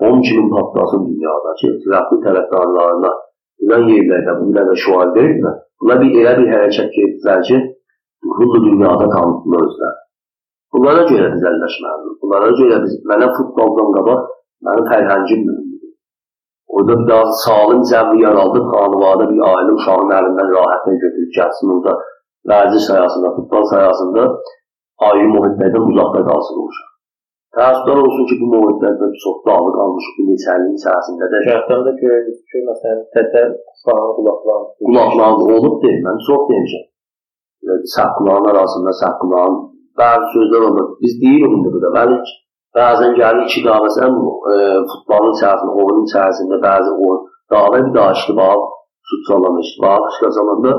Onun kimi patlasın dünyada ki, tiraflı tərəfdarlarına filan yerlərdə bunlara şuar verirlər. Bunlar bir elə bir hərəkət etdilər ki, ruhlu dünyada tanıtdılar özlər. Bunlara görə biz əlləşməlidir. Bunlara görə biz, mənə futboldan qabaq, mənim fərhəngim mühümdür. Orada bir daha sağlam cəmi yaraldıb, xanıvadə bir ailə uşağın əlindən rahatla götürüb gəlsin orada vərziş sayasında, futbol sayasında ayrı mühitlərdən uzaqda qalsın o uşaq. Təəssüflər olsun ki, bu müddətdə çox dağlı qalmışıq bu neçə ilin içərisində də. Şərtdən də görürük ki, məsələn, tətə uşağın qulaqlarını Qulaqlarını olub deyil, mən çox demişəm. Saqquların arasında saqquların bəzi sözlər olur. Biz deyirik indi burada, bəli bəzən gəlir iki dağ məsələn e, futbolun içərisində, oyunun içərisində bəzi oyun dağda bir daha iştibah şut çalan iştibah qazananda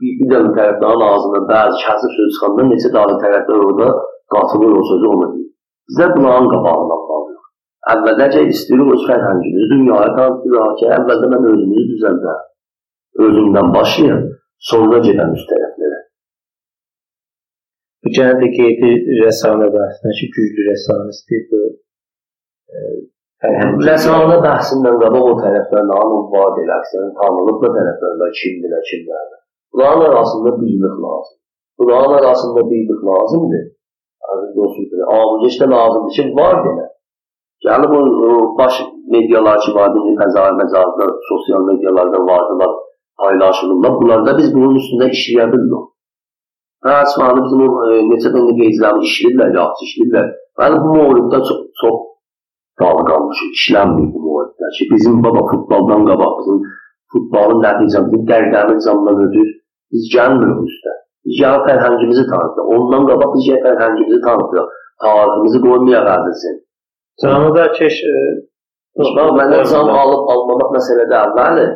bir, bir dənə tərəfdarin ağzından bəzi kəsib söz çıxanda neçə dağlı tərəfdar orada qatılır o sözü ona deyir. Bizlər bunların qabağından qalırıq. Əvvəlcə istəyirik öz fərhəngimizi dünyaya tanıtırıq ki, əvvəldə mən özümüzü düzəldəm. Özümdən başlayım, sonra gedəm üst tərəflərə. Bu genel də qeydi rəssamə bəhsinə ki, güclü rəssam istəyir bu Rəssamə bəhsindən qabaq o tərəflərlə anın var eləksən, tanınıb da tərəflərlə kimdirlər, kimlərlə. Bunların arasında birlik lazım. Bunların arasında birlik lazımdır. Aziz dostum, ağırlıqda lazımdır ki, var denə. Gəlib o, o baş medialar ki, var, indi fəzai məzarda, sosial medialarda vardılar, paylaşılırlar. Bunlarda biz bunun üstündə işləyə bilmirik. Hə, əsmanı bizim o, e, neçə dənə qeycilərimiz işləyirlər, yaxşı işləyirlər. Bəli, bu mövludda çox, çox qalı qalmışıq, işlənmir bu mövludda ki, bizim baba futboldan qabaq, bizim futbolun nəticəmiz, bizim dərdəmiz canından ödür, biz gəlmirik üstə. Biz gəlib fərhəngimizi tanıtırıq. Ondan qabaq biz gəlib fərhəngimizi tanıtırıq. Tariximizi qoymayaq əzizin. Canıda keş e, Bax, məndən can alıb almamaq məsələ deyil, bəli.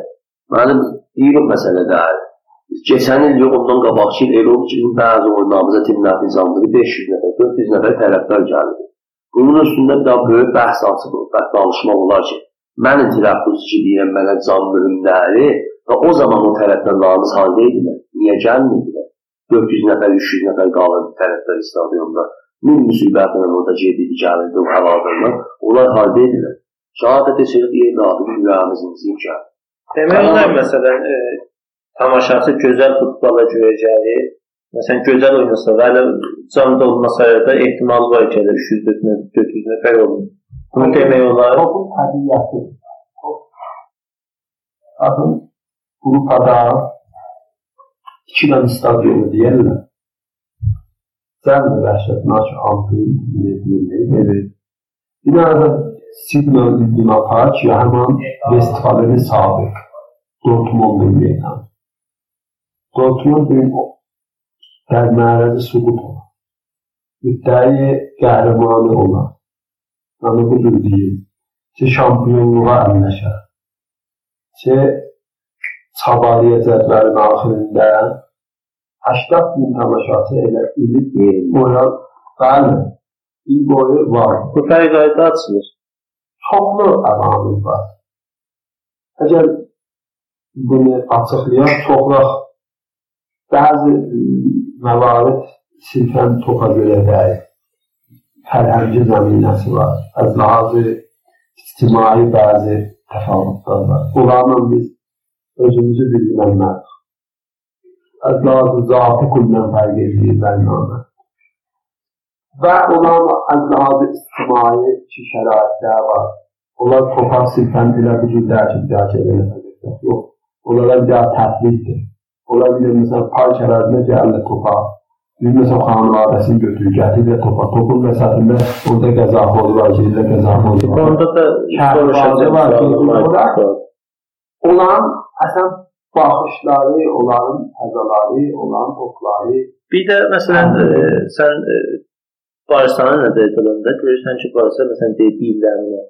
Mənim deyirik məsələ deyil. Keçən il yox, ondan qabaqçı il elə oldu ki, bizim bəzi oyunlarımıza timlər nizamlığı 500 nəfər, 400 nəfər tərəfdar gəldi. Bunun üstündə bir daha böyük bəhs açılır, bəhs danışmaq olar ki, mən tələffüz ki, deyirəm mənə can bölümləri və o zaman o tərəfdarlarımız halda idilər. Niyə gəlmirdilər? 400 nəfər, 300 nəfər qalırdı tərəfdar stadionda. Min müsibətlə orada gedirdi, gəlirdi o havalardan. Onlar halda idilər. Şəhadət etsək, ey Rabbi, ürəyimizin zikr. Demək olar məsələn, e, tamaşaçı gözəl futbola görəcəyi, məsələn gözəl oynasa və elə canlı olmasa da ehtimal var ki, 300-400 nəfər olur. Bunu demək olar. Topun təbiəti. Adın Avrupa'da iki tane stadyumu deyərlər. Sən də vəhşətnaş altın evet. Bir arada Signal İdina Park ya hemen Westfalen'in sabık. Dortmund'un meydan. Dortmund'un در معرض سقوط olan, müddəi qəhrəmanı olan, yəni bu cür deyim, ki, şampiyonluğa əlləşər, ki, çabalaya cədvəlin axirində 80 min tamaşaçı elə ili boya, bəli, il boyu var. Bu fərqayda açılır. Çoxlu əlamil var. Əgər bunu açıqlayaq, çoxlu bəzi məvarid silfən topa görə deyil. Fərhəngi zəminəsi var. Az lazı ictimai bəzi təfavütlər var. Onlarla biz özümüzü bilmənmədik. Az lazı zatı kullan fərq edir bərnamə. Və onlarla az lazı ictimai ki, şəraitlər var. Onlar topa silfən ilə bu cür dərk edilməkdir. Yox. Onlara bir daha təflikdir. Ola bilir mesela park ərazində gəldi topa. Bir mesela xanvadəsini götürür, gətirir topa. Topun vəsətində orada qəzaforu var, yerdə qəzaforu var. Onda da orada olan əsən baxışları, onların həzaları, onların oxları. Bir də məsələn e, sən e, Barışana nə dedilər? Görürsən ki, Barışa məsələn dediklərinə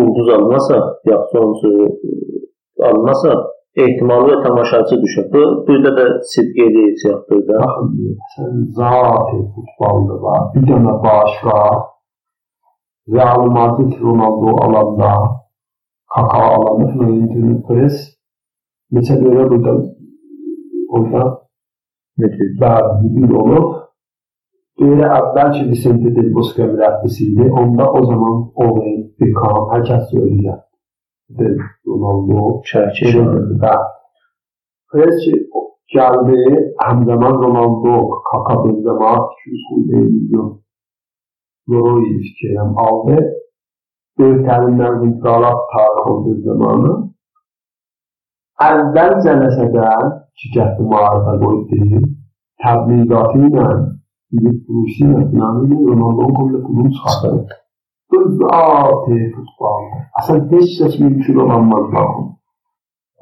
ulduz almasa, yaxşı oyuncu e, almasa, ehtimalı və tamaşaçı düşür. Bu burada da sidq eləyəcək burada. Baxın, sən zat futbolda var. Bir dənə başqa Real Madrid Ronaldo alanda Kaka alanda Florentino Perez neçə görə burada orada bəli bir olub. Böyle əvvəlki Vicente Del Bosque müləbbisiydi. Onda o zaman Owen, Beckham, hər kəs söyləyir. Del Ronaldo, Çerçeve. Bəli. Perez gəldi, həmzəman Ronaldo, Kaka Benzema 200 milyon euro fikirəm aldı. Ölkəlindən intiqalat tarix olduğu zamanı əvvəl cələsədən ki, gətdi marifə qoydu, təbliğatı ilə Filip Brus'un planıyla Ronaldo'nun golüyle kulunu çıkarttı. Zati futbolda. Aslında heç kəs mümkün olanmaz baxın.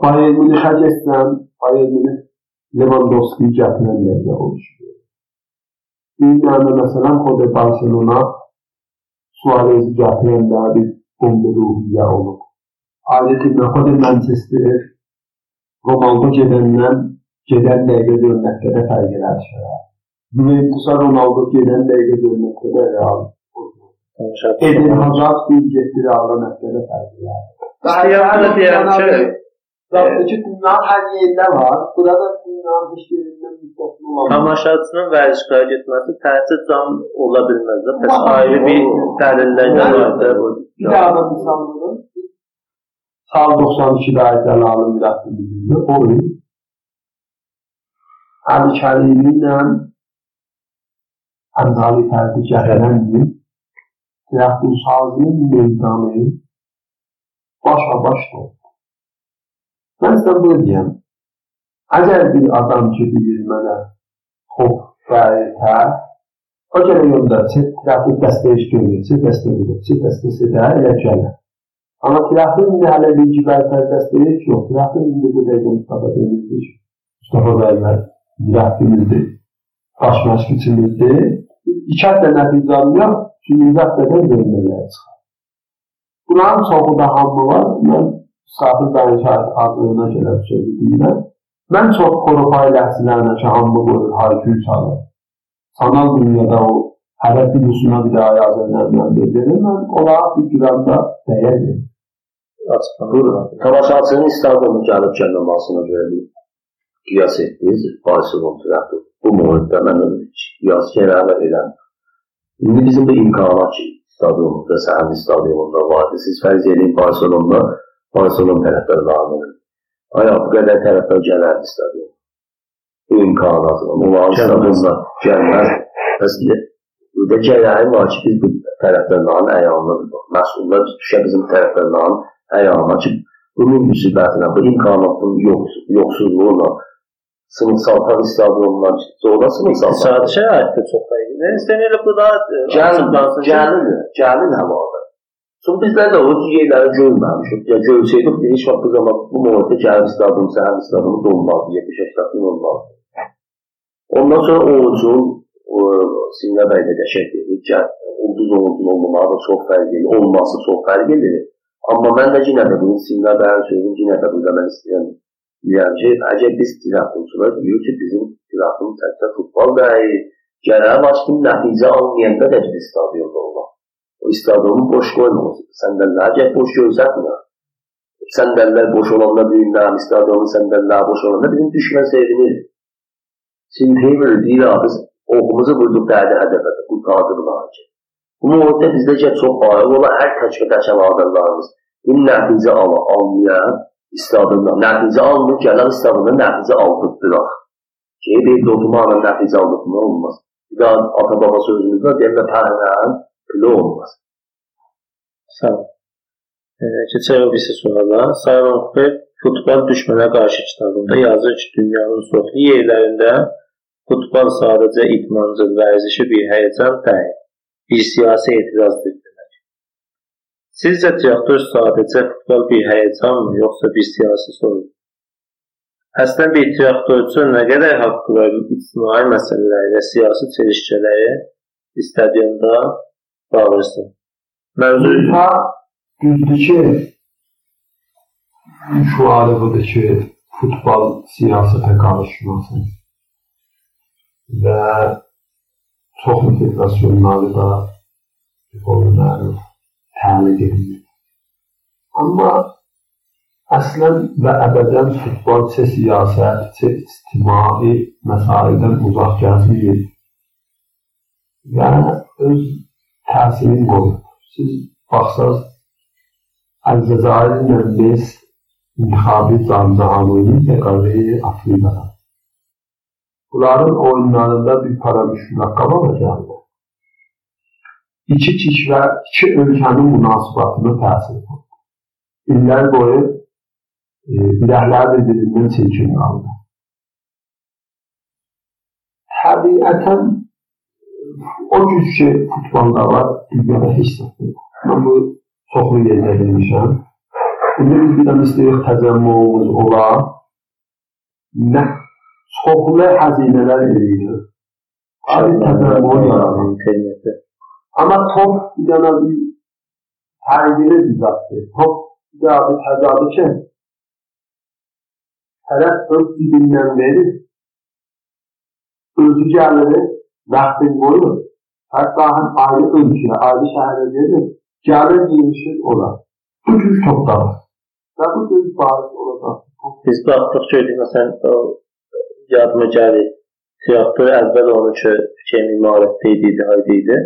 Bayern Münixə getsən, Bayern Münih Lewandowski gətirənlərlə oluşur. Dünyada məsələn Kode Barcelona Suarez'i gətirənlər bir bomba ruhiyyə olub. Adətən Kode Manchester Ronaldo gedəndən gedən dəqiqə görməkdə də fərq eləşir. Juventus'a Ronaldo gedən dəqiqə görməkdə də real Eden Hazard bir getiri alan məsələ fərqi İstəyərəm deyirəm ki, Zaten dünyanın hər yerində var. Burada dünyanın heç yerindən müstəqil olan. tamaşaçının vərdişgara getməsi təsir can ola bilməz. də. Pəs ayrı bir dəlillər də vardır. Bir daha da misallarım. Sal 92'de Ayzalal'ın bir aklımızda o il Ali Kerimi ile Hamzali Ferdi Cəhərən il Yaxunsazının meydanı başa baş oldu. Mən sizə bunu deyəm. Əgər bir adam ki, deyir mənə top və yetər, o gələ göndərsə, trafik dəstəyi göndərsə, dəstəyi göndərsə, dəstəsi də elə gələr. Amma trafik indi hələ bilgi bərtər dəstəyi heç yox. Trafik indi bu dəqiqə Mustafa ki, Mustafa bəylər trafimizdir, baş məşqçimizdir. İki həftə nəticə alıyor, üçüncü həftədən bölmələr çıxar. Bunların çoxu da hamı var. Mən Sabir bəyin şahid adlığına gələn sözü deyirəm. Mən çox Avropa ləhsilərinə ki, hamı qoyur, hayküy çalır. Sanal dünyada o hərə bir usuna bir daha yazılarından verir. Mən onlara bir qıranda dəyər verir. Tamaşaçının İstanbul'un gəlib gəlməmasına görə qiyas etdiniz. Barcelona tərəfi. Bu mühitdə mən qiyas qərarı edirəm. İndi bizim bu imkanat ki, stadionumuzda, səhənin stadionunda vardı. Siz fərz edin Barcelonda, Barcelona tərəfdarlarının. Ay, bu qədər tərəfdar gələrdi stadion. Bu imkanatla, onların stadionuna gəlməz. Bəs burada gələyi var ki, biz bu tərəfdarların əyyanına məsullar düşə bizim tərəfdarların əyyanına ki, bunun müsibətinə, bu imkanatın yox, yoxsulluğuna, sınıfsal stadionlar, sonra sınıfsal İqtisadi şərait də çox fərqlidir. İstəyən elə bu da Gəlin, gəlin, gəlin havada. Sonra bizlər də o yerləri görməmişik. Ya görsəydik, heç vaxt bu zaman bu mühitə gəlib stadion, səhər stadionu dolmazdı, 70-80 olmazdı. Ondan sonra Oğuzun, Sinə bəy də qəşək dedi ki, ulduz Oğuzun olmamağı da çox fərqli, olması çox fərqlidir. Amma mən də yenə də bunu Sinə bəyin sözünü yenə də burada mən istəyirəm. Yəni ki, əgər biz tirafımçılar deyir ki, bizim tirafım təkcə futbol deyil, gərək başqa nəticə almayanda da biz stadionda olaq. O stadionu boş qoymaması. Səndəllər gəl boş görsətmir. Səndəllər boş olanda düyünlər, stadionun səndəllər boş olanda bizim düşmən sevinir. Sinteyi böyle deyir abi, oxumuzu vurduq dərdi hədəfədə, qurtardırlar ki. Bu mühitdə bizdə gəl çox ayıq ola, hər təşkil təşəl adırlarımız. Bu nəticə ala, almayan istadından. Nəticə almır, gələn istadından nəticə aldırtdıraq. Ki, bir dotumağla nəticə aldırtma olmaz. Bir daha ata-baba sözümüz var, deyəndə pəhələn pili olmaz. Sağ ol. E, keçək o birisi suala. Simon Kupper Futbol Düşmənə Qarşı kitabında yazır ki, dünyanın çoxlu yerlərində futbol sadəcə idmancıl vərzişi bir həyəcan deyil, bir siyasi etirazdır demək. Sizcə tiyatro sadəcə futbol bir həyəcanmı, yoxsa bir siyasi sorun? Əslən bir tiyatro nə qədər haqqı var ictimai məsələləri və siyasi çelişkiləri stadionda bağırsın. Mövzu düzdür ki, şuarı budur ki, futbol siyasətə qarışmasın. Və çox integrasyonları da futbolları təmin edilir. Amma əslən və əbədən futbol çə siyasət, çə ictimai məsaildən uzaq gəzmir və öz təsirini qoyur. Siz baxsaz, Əl-Cəzairlə biz intixabi canlı təqavi Afriqada. Bunların oyunlarında bir para müştəqqa olacaqdır. İki kişi və iki ölkənin münasibətini təsir edir. İllər boyu e, biləklər bir-birindən çirkin qaldı. Təbiətən o gücü futbolda var, dünyada heç zətdə yox. Mən bu çoxlu yerdə bilmişəm. İndi biz bir dənə istəyirik təzəmmümümüz ola. Nə çoxlu xəzinələr eləyirik. Abi təzəmmüm yaradır internetdə. Amma top bir dənə bir tərbiyəli bir zatdır. Top bir dənə bir təzadı ki, tərəf öz cibindən verir, özü gəlir, vaxtın qoyur, hətta həm ayrı ölkəyə, ayrı şəhərə gedir, gəlir, girişir ora. Bu cür topda var. Və bu cür bariz olacaq. Biz baxdıq ki, məsələn, o yadıma gəlir. Teatr əvvəl onu ki, fikir imarətdə idi, haydi idi.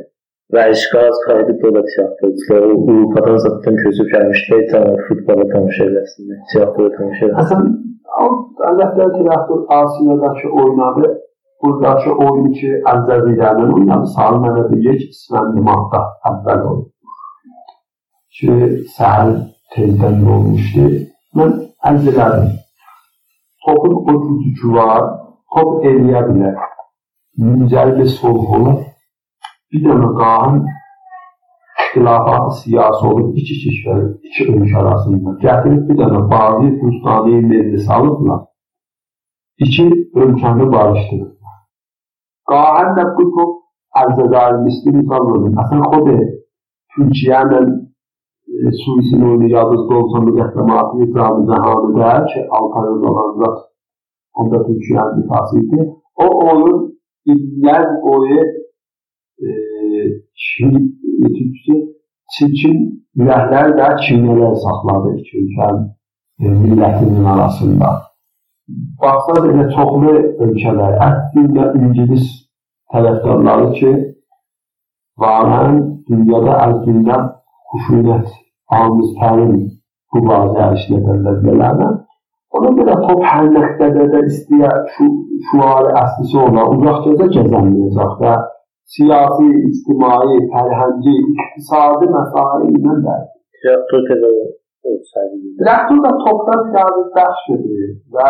Və işqaz kaydı da teatrçılar Avropadan zaten közüb gəlmişlər, tamam futbola tamaşa eləsinlər, teatra tamaşa eləsinlər. Həsən, əlbəttə teatr Asiyadakı oynadı, buradakı oyunu ki, Əzəzirənin oynadı, Salı mənə deyir ki, İsləndi maddə əvvəl oyun. Ki, səhər tezdən olmuşdu. Mən ərz elədim. Topun o gücü var, top eləyə bilər. Müncəlli solğ olur. Bir dənə qanun ixtilafat siyasi olub iki kişilər, iki ölkə arasında gətirib bir dənə bazı Bustani meclis alıblar. İki ölkəni barışdırıblar. Qahən də bu çok Ərzəzayilisti misal olun. Əsən xod Türkiyə ilə e, Suisin oyunu yadınızda olsa müqəddəmatı cami cahanı da ki, Altay Ozalanlar onda Türkiye'nin ifası idi. O oyun illər boyu Türkçe çirkin ürəklər və kinələr saxladı iki ölkənin millətinin arasında. Baxsa belə çoxlu ölkələr, hətta İngilis tərəfdarları ki, varən dünyada əlbində xuşunət almış təlim bu bazı ərişlə dəllələrlə ona görə top hər məqtədə də istəyər şu, şuarı əslisi olan uzaq gözə gəzənməyəcək və siyasi, ictimai, fərhəngi, iqtisadi məsail ilə dərk. Reaktor təzəvvür Reaktor da topdan fiyazət bəxş edir və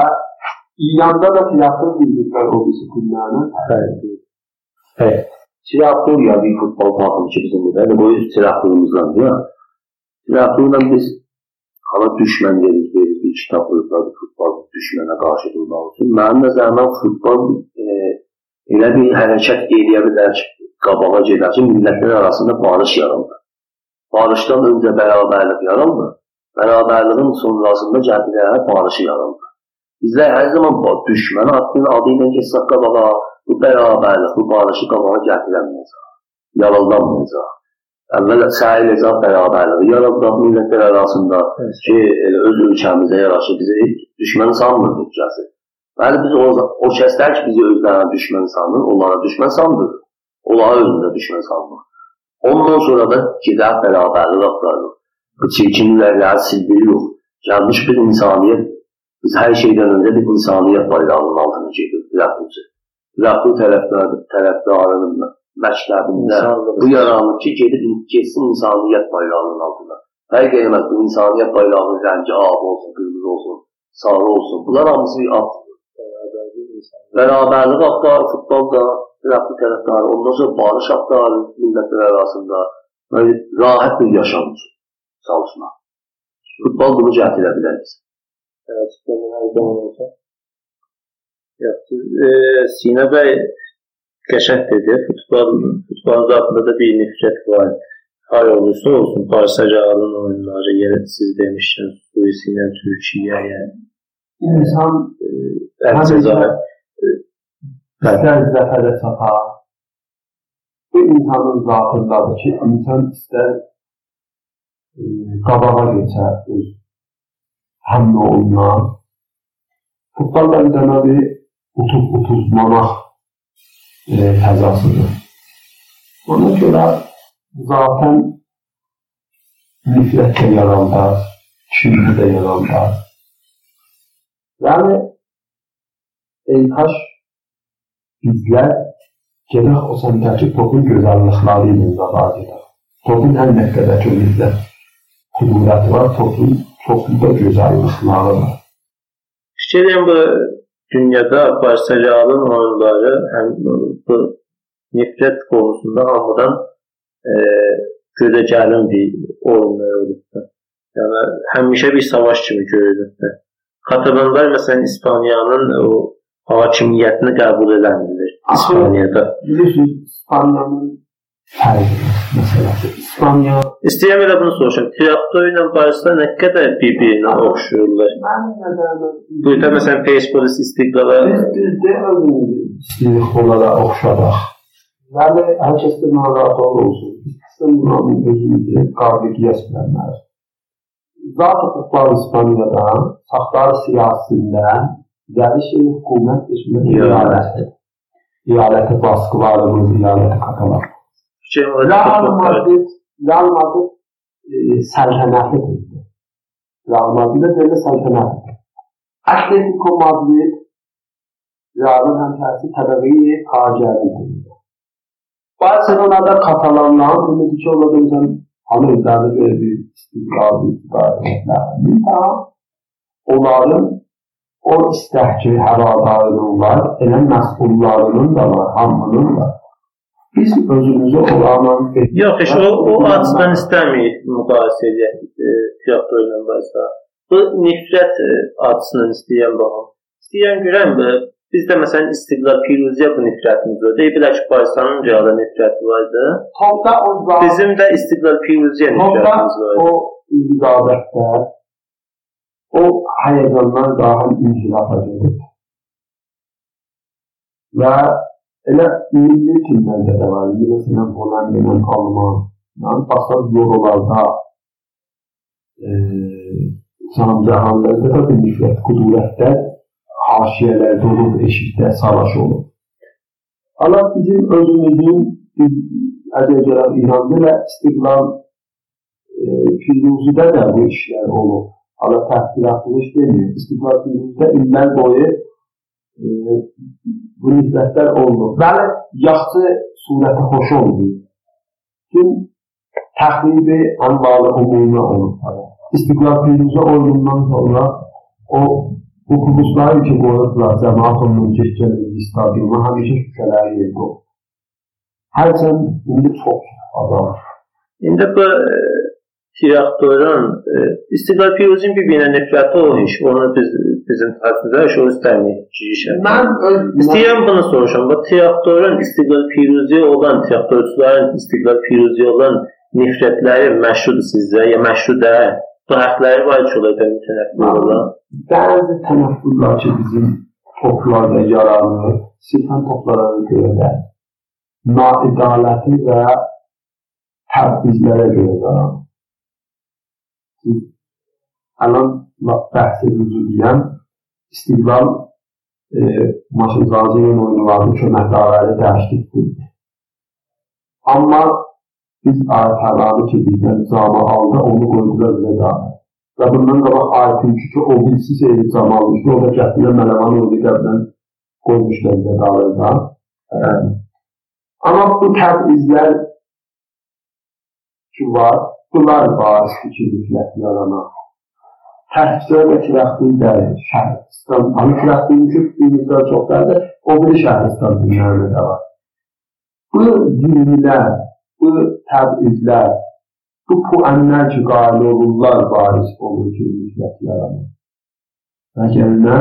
İranda da tiyatro bildirlər o disiplinlərini. Evet. Tiyaktro ya bir futbol takımı ki bizim burada. Yani bu tiyatromuzdan ya. Tiyatrodan biz hala düşmən deriz, deriz bir kitap oyunları futbol düşmənə qarşı durmaq üçün. Mənim nəzərimdə futbol e, elə bir hərəkət eləyə bilər ki, qabağa gedər ki, millətlər arasında barış yarandı. Barışdan öncə bərabərlik yarandı. Bərabərliyin sonrasında cəbirlərə barışı yarandı. Bizlər hər zaman düşmən haqqının adı ilə keçsək qabağa, bu bərabərlik, bu barışı qabağa gətirəməyəcək. Yalanlanmayacaq. Əvvəl səy edəcək bərabərliyi yaradaq millətlər arasında ki, öz ölkəmizə yaraşır, bizi düşmən sanmırıq kəsi. Bəli, biz o, o kəslər ki, bizi özlərinə düşmən sanır, onlara düşmən sandır. Onlara özündə düşmən sanmır. Ondan sonra da gedər bərabərlik axtarır. Bu çirkinlikləri sildiriyor. Gəlmiş bir insaniyyət, biz hər şeydən öncə bir insaniyyət bayrağının altına gedir, Rəbbimizi. Rəbbi tərəfdarı, tərəfdarının məktəbində bu yaranır ki, gedib geçsin insaniyyət bayrağının altına. Hər qeymət bu insaniyyət bayrağının rəngi ağ olsun, qırmızı olsun, sarı olsun. Bunlar hamısı bir ad beraberlik aktarı futbolda Iraklı tərəfdarı, ondan sonra barış aktarı millətlər arasında böyle rahat bir yaşam üçün çalışmaq. Futbol bunu gətirə bilər bizə. Evet, futbolun zaman olsa. Yaptı. E, Sina Bey qəşəng dedi. Futbol, futbolun zatında da bir nifrət var. Hay olursa olsun, Barcelona'nın oyunları, yine siz demiştiniz, Suisi'yle Türkiye'ye. İnsan Əlcəzair istər zəfərə çata. Bu insanın zatındadır ki, insan istər e, qabağa geçər öz həmlə olunan. Futbolda bir dənə bir utuz-utuzlamaq e, təzasıdır. Ona görə zaten nifrət də yarandar, kinli də yarandar. Yəni, ey kaş bizlər gedək o səmtəki topun gözəllikləri ilə edək. Topun hər nöqtədəki bizdə qudurəti var, topun çoxluda gözəllikləri var. Fikirliyim bu dünyada Barcelona'nın oyunları həm bu nifrət konusunda hamıdan e, gözə bir oyunlar olubdur. Yəni həmişə bir savaş kimi görünübdür. Katalonlar məsələn İspaniyanın o hakimiyyətini qəbul eləmirlər. İspaniyada. Bilirsiniz, İspaniyanın fərqi məsələsi. İspaniya İstəyirəm elə bunu soruşum. Tiyatro ilə Barcelona nə qədər bir-birinə oxşuyurlar? mənim nəzərimdə Burada məsələn Persepolis istiqlala biz bizdə özümüzü istəyirik onlara oxşaraq. Bəli, hər kəs də narahat olsun. Biz bunların özümüzü qabiliyyət bilənlər. zat-ı kuffar İspanya'dan, saftar siyasinden değerli şeyi hükümet dışında iadete. İadete baskılarımız, iadete katılar. Şey, Real Madrid, Real Madrid e, selhenahit etti. Real Madrid'e böyle selhenahit. Atletico Madrid, Real'ın hemşerisi Tadari'yi KC'ye edildi. Barcelona'da Katalanların, Demek ki çoğu da hamı iddiada görə bir istiqlal ta onların o istəkçi həvadarının var, elə məsullarının da var, hamının var. Biz özümüzü olanla Yox, heç o, o açıdan istəmir müqayisə edək e, tiyatro ilə Barcelona. Bu nifrət e, açısından istəyən baxım. İstəyən görəm bizdə məsələn istiqlal piruzə bu nifrətimiz var. Deyə bilər ki, Barcelona'nın rəalda nifrəti vardı. Topda o zat, Bizim də istiqlal piruzə topda nifrətimiz var. o rəqabətlər, o həyəcanlar daha inkişafa gedir. Və elə milli timlərdə də var. İndi məsələn Hollandiya, Alman, yəni baxsaq Eurolarda e, Can cahanlarda da bir nifrət, qudurətlər haşiyələrdə olub, eşikdə savaş olub. Allah bizim özümüzün gələk İranda və istiqlal e, Firuzədə də bu işlər olub. Allah təhqiratını istemiyor. İstiqlal Firuzədə illər boyu e, bu nifrətlər oldu. Bəli, yaxşı surəti xoş oldu. Tüm təxribi anvalı umumuna olub. İstiqlal Firuzə oyunundan sonra o otobusları ki qoyublar, cəmaat ondan keçəcək stadyuma, həmişə şüşələr yerdə olub. Hərçənd indi çox adam. İndi bu e, tiyatrodan e, istiqlal piruzun bir-birinə nifrəti o iş. Onu biz bizim istəmir girişə. Mən öz İstəyirəm bunu soruşam. Bu tiyatrodan istiqlal piruzi olan tiyatroçuların istiqlal piruzi olan nifrətləri məşhurdur sizcə ya məşhur deyil? Hərfləri var mütənəffir olan. bəzi tənəffüslər ki, bizim toplarda yaranır, sifən toplara görə də naidaləti və təbdizlərə görə yaranır. Siz Əlan bəhsinizi deyəm, istiqlal e, maşın zazinin oyunlarını köməkdarları dəyişdik. Amma biz ayətələri ki, bizdən cama aldı, onu qoydular davet. Və bundan qabaq ayetin ki, ki o birisi seyri cam almışdı, o da gətirə mələman oyunu qəbdən qoymuşlar davetə. Amma bu təbizlər ki var, bunlar baris fikirliklər yarana. Təhsizə və kirəxtin dəri, şəhristan, amma kirəxtin ki, bir miqdar çox dərdir, o biri şəhristan dinlərində də var. Bu dinlər, bu təbizlər, bu puanlar ki, qail olurlar, baris olur ki, müslət yaranır. Və gəlinə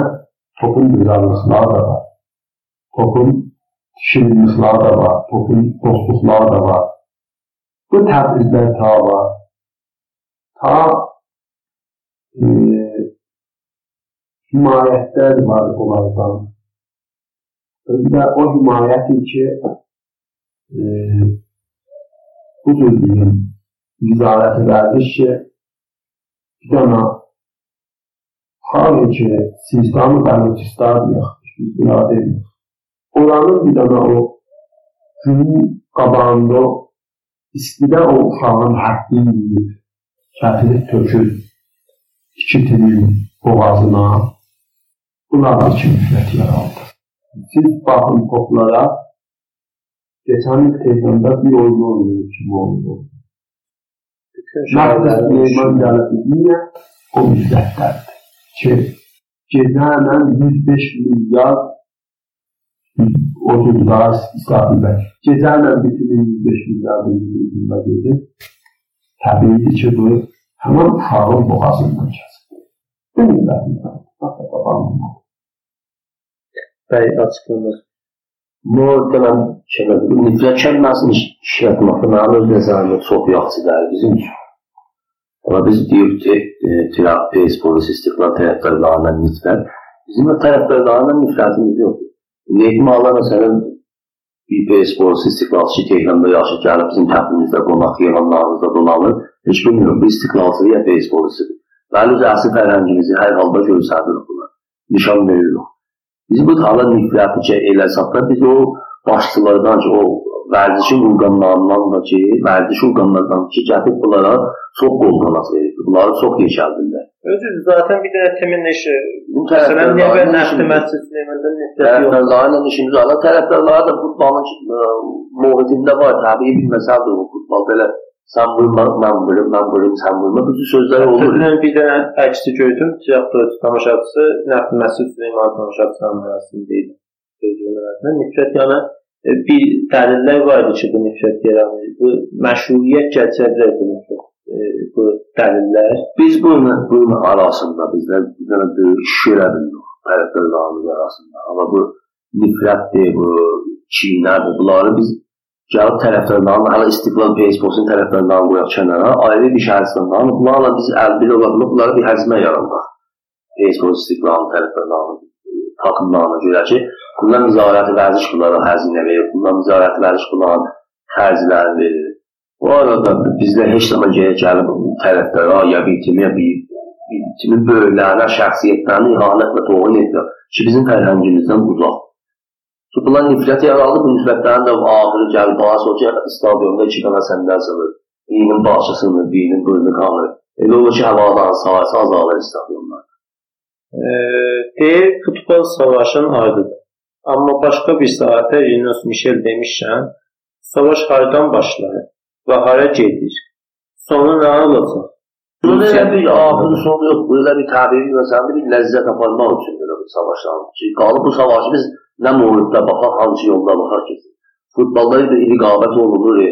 topun gözəllikləri da var. Topun şirinlikləri da var. Topun dostluqları da var. Bu təbizlər ta var. Ta e, himayətlər var onlardan. Özdə o himayəti ki, e, bu cür deyim, nizarət edərdik ki, bir dana Hayır ki, Sistan-ı Bəluçistanıyıq, biz buna demirik. Oranın bir dana o günün qabağında istidə o uşağın həddini yiyir, kətirik tökür iki tilin boğazına. Bunlar da kimfət yarandı. Siz baxın toplara, geçen il Tehranda bir oyun oynayıb kim oldu. Məhz Süleyman gəlib niyə o müddətlərdir ki, gecənlə 105 milyar o cür daha istifadə Gecə ilə bitirir 105 milyard ildə gedir. Təbiidir ki, bu həmin uşağın boğazından kəsilir. Bu millətin tapamam. Bəy açıqlanır. Muhtemelen şey, nifrət kəlməsini işlətməkdə mənim öz nəzərimdə çox yaxşı deyil bizim. Ama biz diyoruz ki, e, terapi, polis, istiklal taraftarlarından nifrət. Bizim de taraftarlarından nifrətimiz yok. Neytmalar məsələn bir sports istiqlalçı Tehranda yaşayır, gəlib bizim təpimizdə qonaq yalanlarımızda dolanır. Heç bilmiyorum, bu istiqlalçı ya beyzbolçudur. Bəli, öz əsl fərhəngimizi hər halda göstəririk bunlar. Nişan veririk. Biz bu hala nifrəti elə satlar, biz o başçılardan ki, o vərdişin orqanlarından da ki, vərdiş orqanlarından ki, gəlib bunlara çox qolqanat verir. Bunları çox yeşərdirlər. Özü zaten bir de temin işi. Mesela niye ben nəfti məscid Süleyman'dan nifrət yox? Tərəfdarlarla işimiz var. Tərəfdarlar da futbolun muhitində var. Təbii bilməsə də o futbol belə mən vurum, sən vurma. Bu tür sözlər olur. Dünən bir dənə əksi gördüm. Tiyatrocu tamaşaçısı nəfti məscid Süleyman tamaşaçısının arasındaydı. Sözünün arasında. Nifrət yəni bir dəlillər var idi ki, bu nifrət yaranır. Bu məşruiyyət gətirə bu nifrət bu dəlillər. Biz bununla, bunun arasında bizlər bir dənə böyük iş görə bildik tərəfdarlarımız arasında. Amma bu nifrətdir, bu çiynədir, bunları biz gəlib tərəfdarlarla, hələ istiqlal Facebook'un tərəfdarlarını qoyaq kənara, ayrı bir şəhərsindən bunlarla biz əlbil olaraq bunları bir həzmə yaradıq. Facebook istiqlalın tərəfdarlarını takımlarına görə ki, bundan nizarəti vərziş bunlara həzinə verir, bundan nizarəti vərziş bunların xərclərini verir. Bu arada bizdə heç zaman geri gəlib tərəfdara ya bir kimi ya bir, bir kimin böyüklərinə, şəxsiyyətlərini ihanətlə toğun edir ki, bizim fərhəngimizdən uzaq. Ki, bunlar nifrət yaralı, bu nifrətlərin də ahırı gəlib, bana sonra ki, stadionda iki qana səndən sınır. Birinin başısını, birinin bölünü qanır. Elə olur ki, havadan sahəsi azalır stadionlar. E, deyir, futbol savaşın adıdır. Amma başqa bir sahədə Yunus Michel demişsən, savaş hardan başlayır? və hara gedir? Sonu nə olacaq? Burada elə bir axırı sonu yox. Burada bir təbii məsələdir, bir ləzzət aparmaq üçün belə bir savaşlar. Çünki qalıb bu savaşı biz nə mühitdə baxaq, hansı yolda baxaq ki. Futbolda bir rəqabət olunur, e,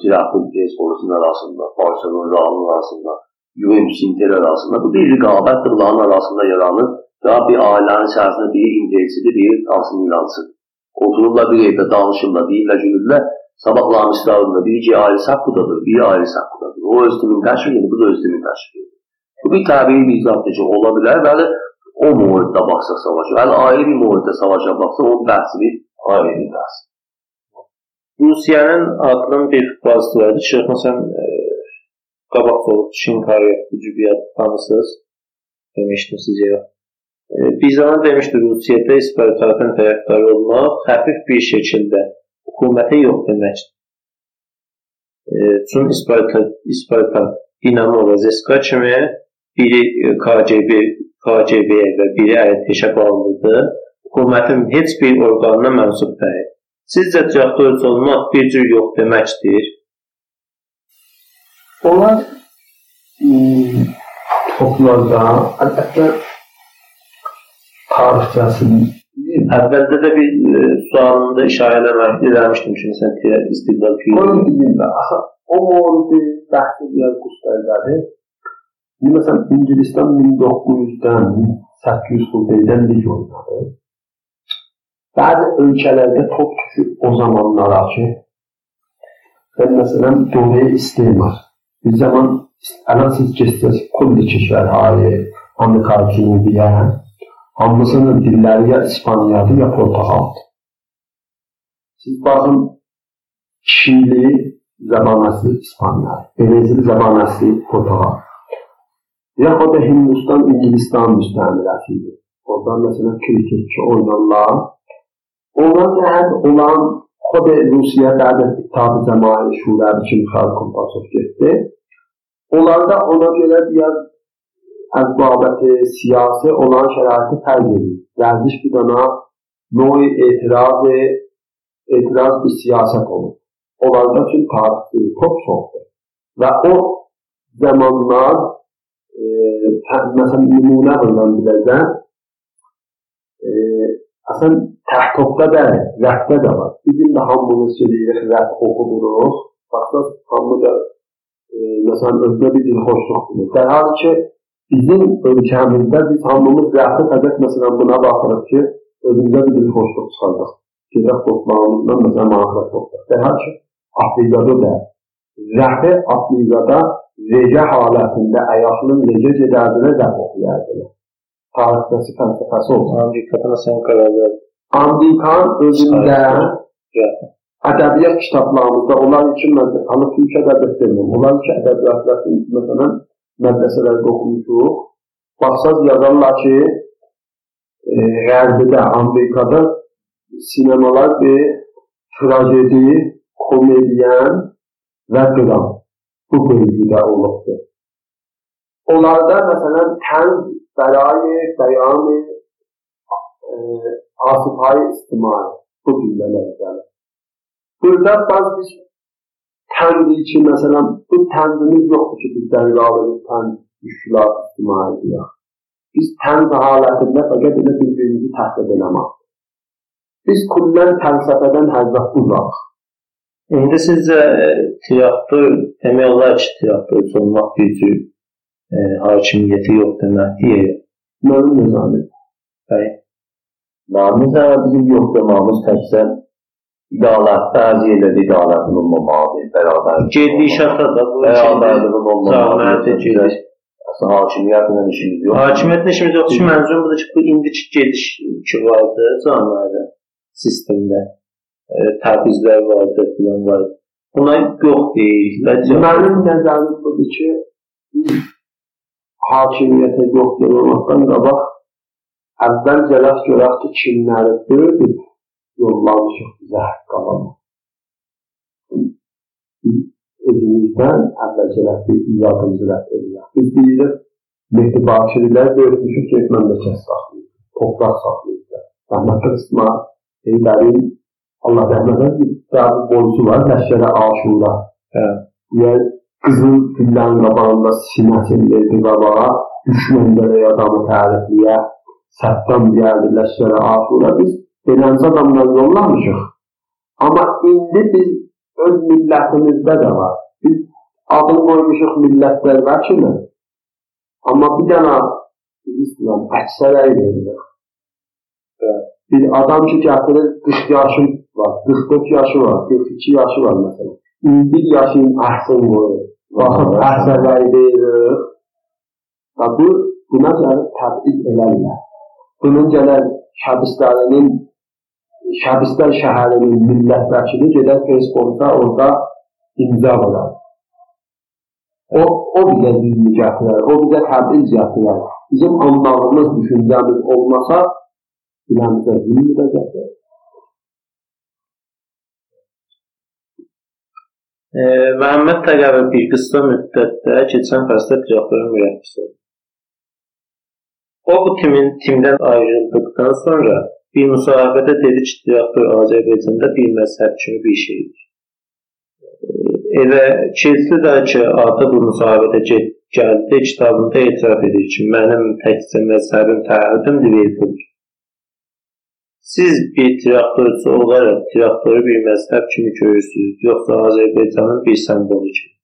Tirafın Sportun arasında, Barcelona Real'ın arasında, Juventus Inter arasında. Bu bir rəqabətdir, bunların arasında yaranır. Ya bir ailənin içərisində biri intelsidir, biri Asım İlansıdır. Otururlar bir evdə danışırlar, deyirlər, gülürlər. Sabahların İslam'da biri ayrı saklıdadır, biri ayrı saklıdadır. O özlümün təşviqidir, bu da özlümün təşviqidir. Bu bir təbii bir izahdıcı ola bilər və o muhitdə baxsa savaşa, hələ ayrı bir muhitdə savaşa baxsa, onun bəhsi bir ayrı bəhs. Rusiyanın adının bir vardı. Şeyx məsələn e, qabaq olub Şinkarya Cübiyyət tanısınız. Demişdiniz ya. E, bir zaman demişdi Rusiyada İspartakın tərəfdarı olmaq xəfif bir şəkildə hökumətə yox deməkdir. E, Çün İsparta Dinamo və ZSK kimi biri KGB, KGB-yə və biri ƏRTŞ-ə bağlıdır. Hökumətin heç bir orqanına mənsub deyil. Sizcə traktorçu olmaq bir cür yox deməkdir? Onlar toplarda əlbəttə tarixçəsinin Əvvəldə də bir e, sualında işarə eləmək eləmişdim ki, məsələn, istiqlal fiili. Onun dilində axı o mövzu bəhs edən İndi məsələn İngilisdən 1900-dən 800 xubeydəndir lig oynadı. Bəzi ölkələrdə top düşüb o zamanlara ki, və məsələn dövriyə istemar. Bir zaman alan siz keçsəz kulli keçər hali Amerika Cənubiyə, hamısının dilləri ya İspaniyadır ya Portuqaldır. Siz baxın Çili zamanası İspaniya, Brezil zamanası Portuqal. ya o da Hindistan, İngilistan müstəmiləsidir. Orada məsələn kriketçi oynarlar. Ondan cəhət olan xod Rusiya Dövlət İttifaqı Cəmaəti Şurası kimi xalq kompasov getdi. Onlarda ona görə biraz az babət siyasi olan şəraiti fərq edir. Gəlmiş bir dana noy etiraz etiraz bir siyaset olur. Onlarda çünkü tarihçi çok çoxdur. Və o zamanlar e, məsələn nümunə bundan biləcəm e, Əslən təhtopda da, rəfdə də var. Bizim də hamımız söyləyirik, rəf oxuduruq. Baxsaq, hamı da e, məsələn, özünə bir dilxoşluq bulur. در حالی ki, bizim ölkəmizdə biz hamımız rəfdə fəqət məsələn buna baxırıq ki, özümüzə bir dilxoşluq çıxardıq. Gedək dostlarımızla məsələn maraqla toxdaq. Der hal ki, Afrikada da rəfi Afrikada recə halətində ayaqının necə gedərdilər rəf oxuyardılar. tarixçəsi fəlsəfəsi olsun. Amerikada məsələn qərarlar Amerikan özündə ədəbiyyat kitablarımızda onlar üçün mən amma Türk ədəbiyyat demirəm. Onlar üçün ədəbiyyatları məsələn mədrəsələrdə oxumuşuq. Baxsaz yazarlar ki, e, Qərbidə, Amerikada sinemalar bir trajedi, komediyen və qıram. Bu bölgüdə olubdur. Onlarda məsələn tənz, bərayi, bəyanı, e, asıfayı istimai bu cümlələr gəlir. Burada bəzi bir təndi ki, məsələn, bu təndimiz yoxdur ki, biz dəlil alırıq, tənd, müşkülat, istimai deyək. Biz tənd halətində fəqət elə bir birinci təhlil eləmək. Biz kullən fəlsəfədən həzzət uzaq. İndi sizcə tiyatro demək olar ki, tiyatrocu olmaq gücü e, hakimiyyəti yox deməkdir. Mənim nizamim. Bəli. Namız ama bizim yok demamız təkcə idarət, bəzi yerlərdə idarətin olmamalıdır, bərabər. Gedişata da bu bərabərliyin olmamalıdır. Zahməti gediş. Əslən hakimiyyətlə işimiz yox. Hakimiyyətlə işimiz yox. Şu mənzum budur ki, bu indiki gediş ki vardı camiədə, sistemdə. Təbizlər vardı, filan vardı. Buna yox deyil. Mənim nəzərim budur ki, hakimiyyətə yox deməkdən qabaq əvvəl gələk görək ki, kimləri böyüdüb yollamışıq bizə haqq alama. Biz özümüzdən əvvəl gələk bir icadımızı rədd edirik. Biz deyirik, Mehdi Bakirilər böyütmüşük ki, məmləkət saxlayır, topraq saxlayır. Rəhmətli İsmail Heydərin Allah rəhmət etsin, bir boyusu var, Ləşkərə Aşura. Hə. Yəni, qızıl güllənin qabağında sinəsini verdi qabağa, düşmənlərə adamı tərifliyə, səttan deyərdi ləşkərə aşura. Biz beləncə adamlar yollamışıq. Amma indi biz öz millətimizdə də var. Biz adını qoymuşuq millətlər vəkili. Amma bir dənə istəyirəm, əksərəyi verilir. Bir adam ki gətirir 40 yaşı var, 44 yaşı var, 42 yaşı var məsələn. 21 yaşın əhsən qoyur. Baxın, əhsərləri deyirik. Və bu, buna gəlib təbid elərlər. Bunun gələn Şəbistərinin Şəbistər şəhərinin millət vəkili gedər Facebookda orada imza qoyar. O, o bizə düzgün gətirər, o bizə təbliğ gətirər. Bizim anlamımız, düşüncəmiz olmasa, biləmizə zülm edəcəkdir. E, Məhəmməd Təqəvi bir qısa müddətdə keçən fəslə ticarətlərin mühəndisi oldu. O bu timin timdən ayrıldıqdan sonra bir müsahibədə dedi ki, ticarətlər Azərbaycanda bir məzhəb kimi bir şeydir. Elə keçdi də ki, adı bu müsahibədə gəldi, kitabında etiraf edir ki, mənim təkcə məzhəbim təəddümdür, Liverpool. Siz bir traktorçu olaraq traktoru bir məzhəb kimi görürsünüz, yoxsa Azərbaycanın bir simvolu kimi?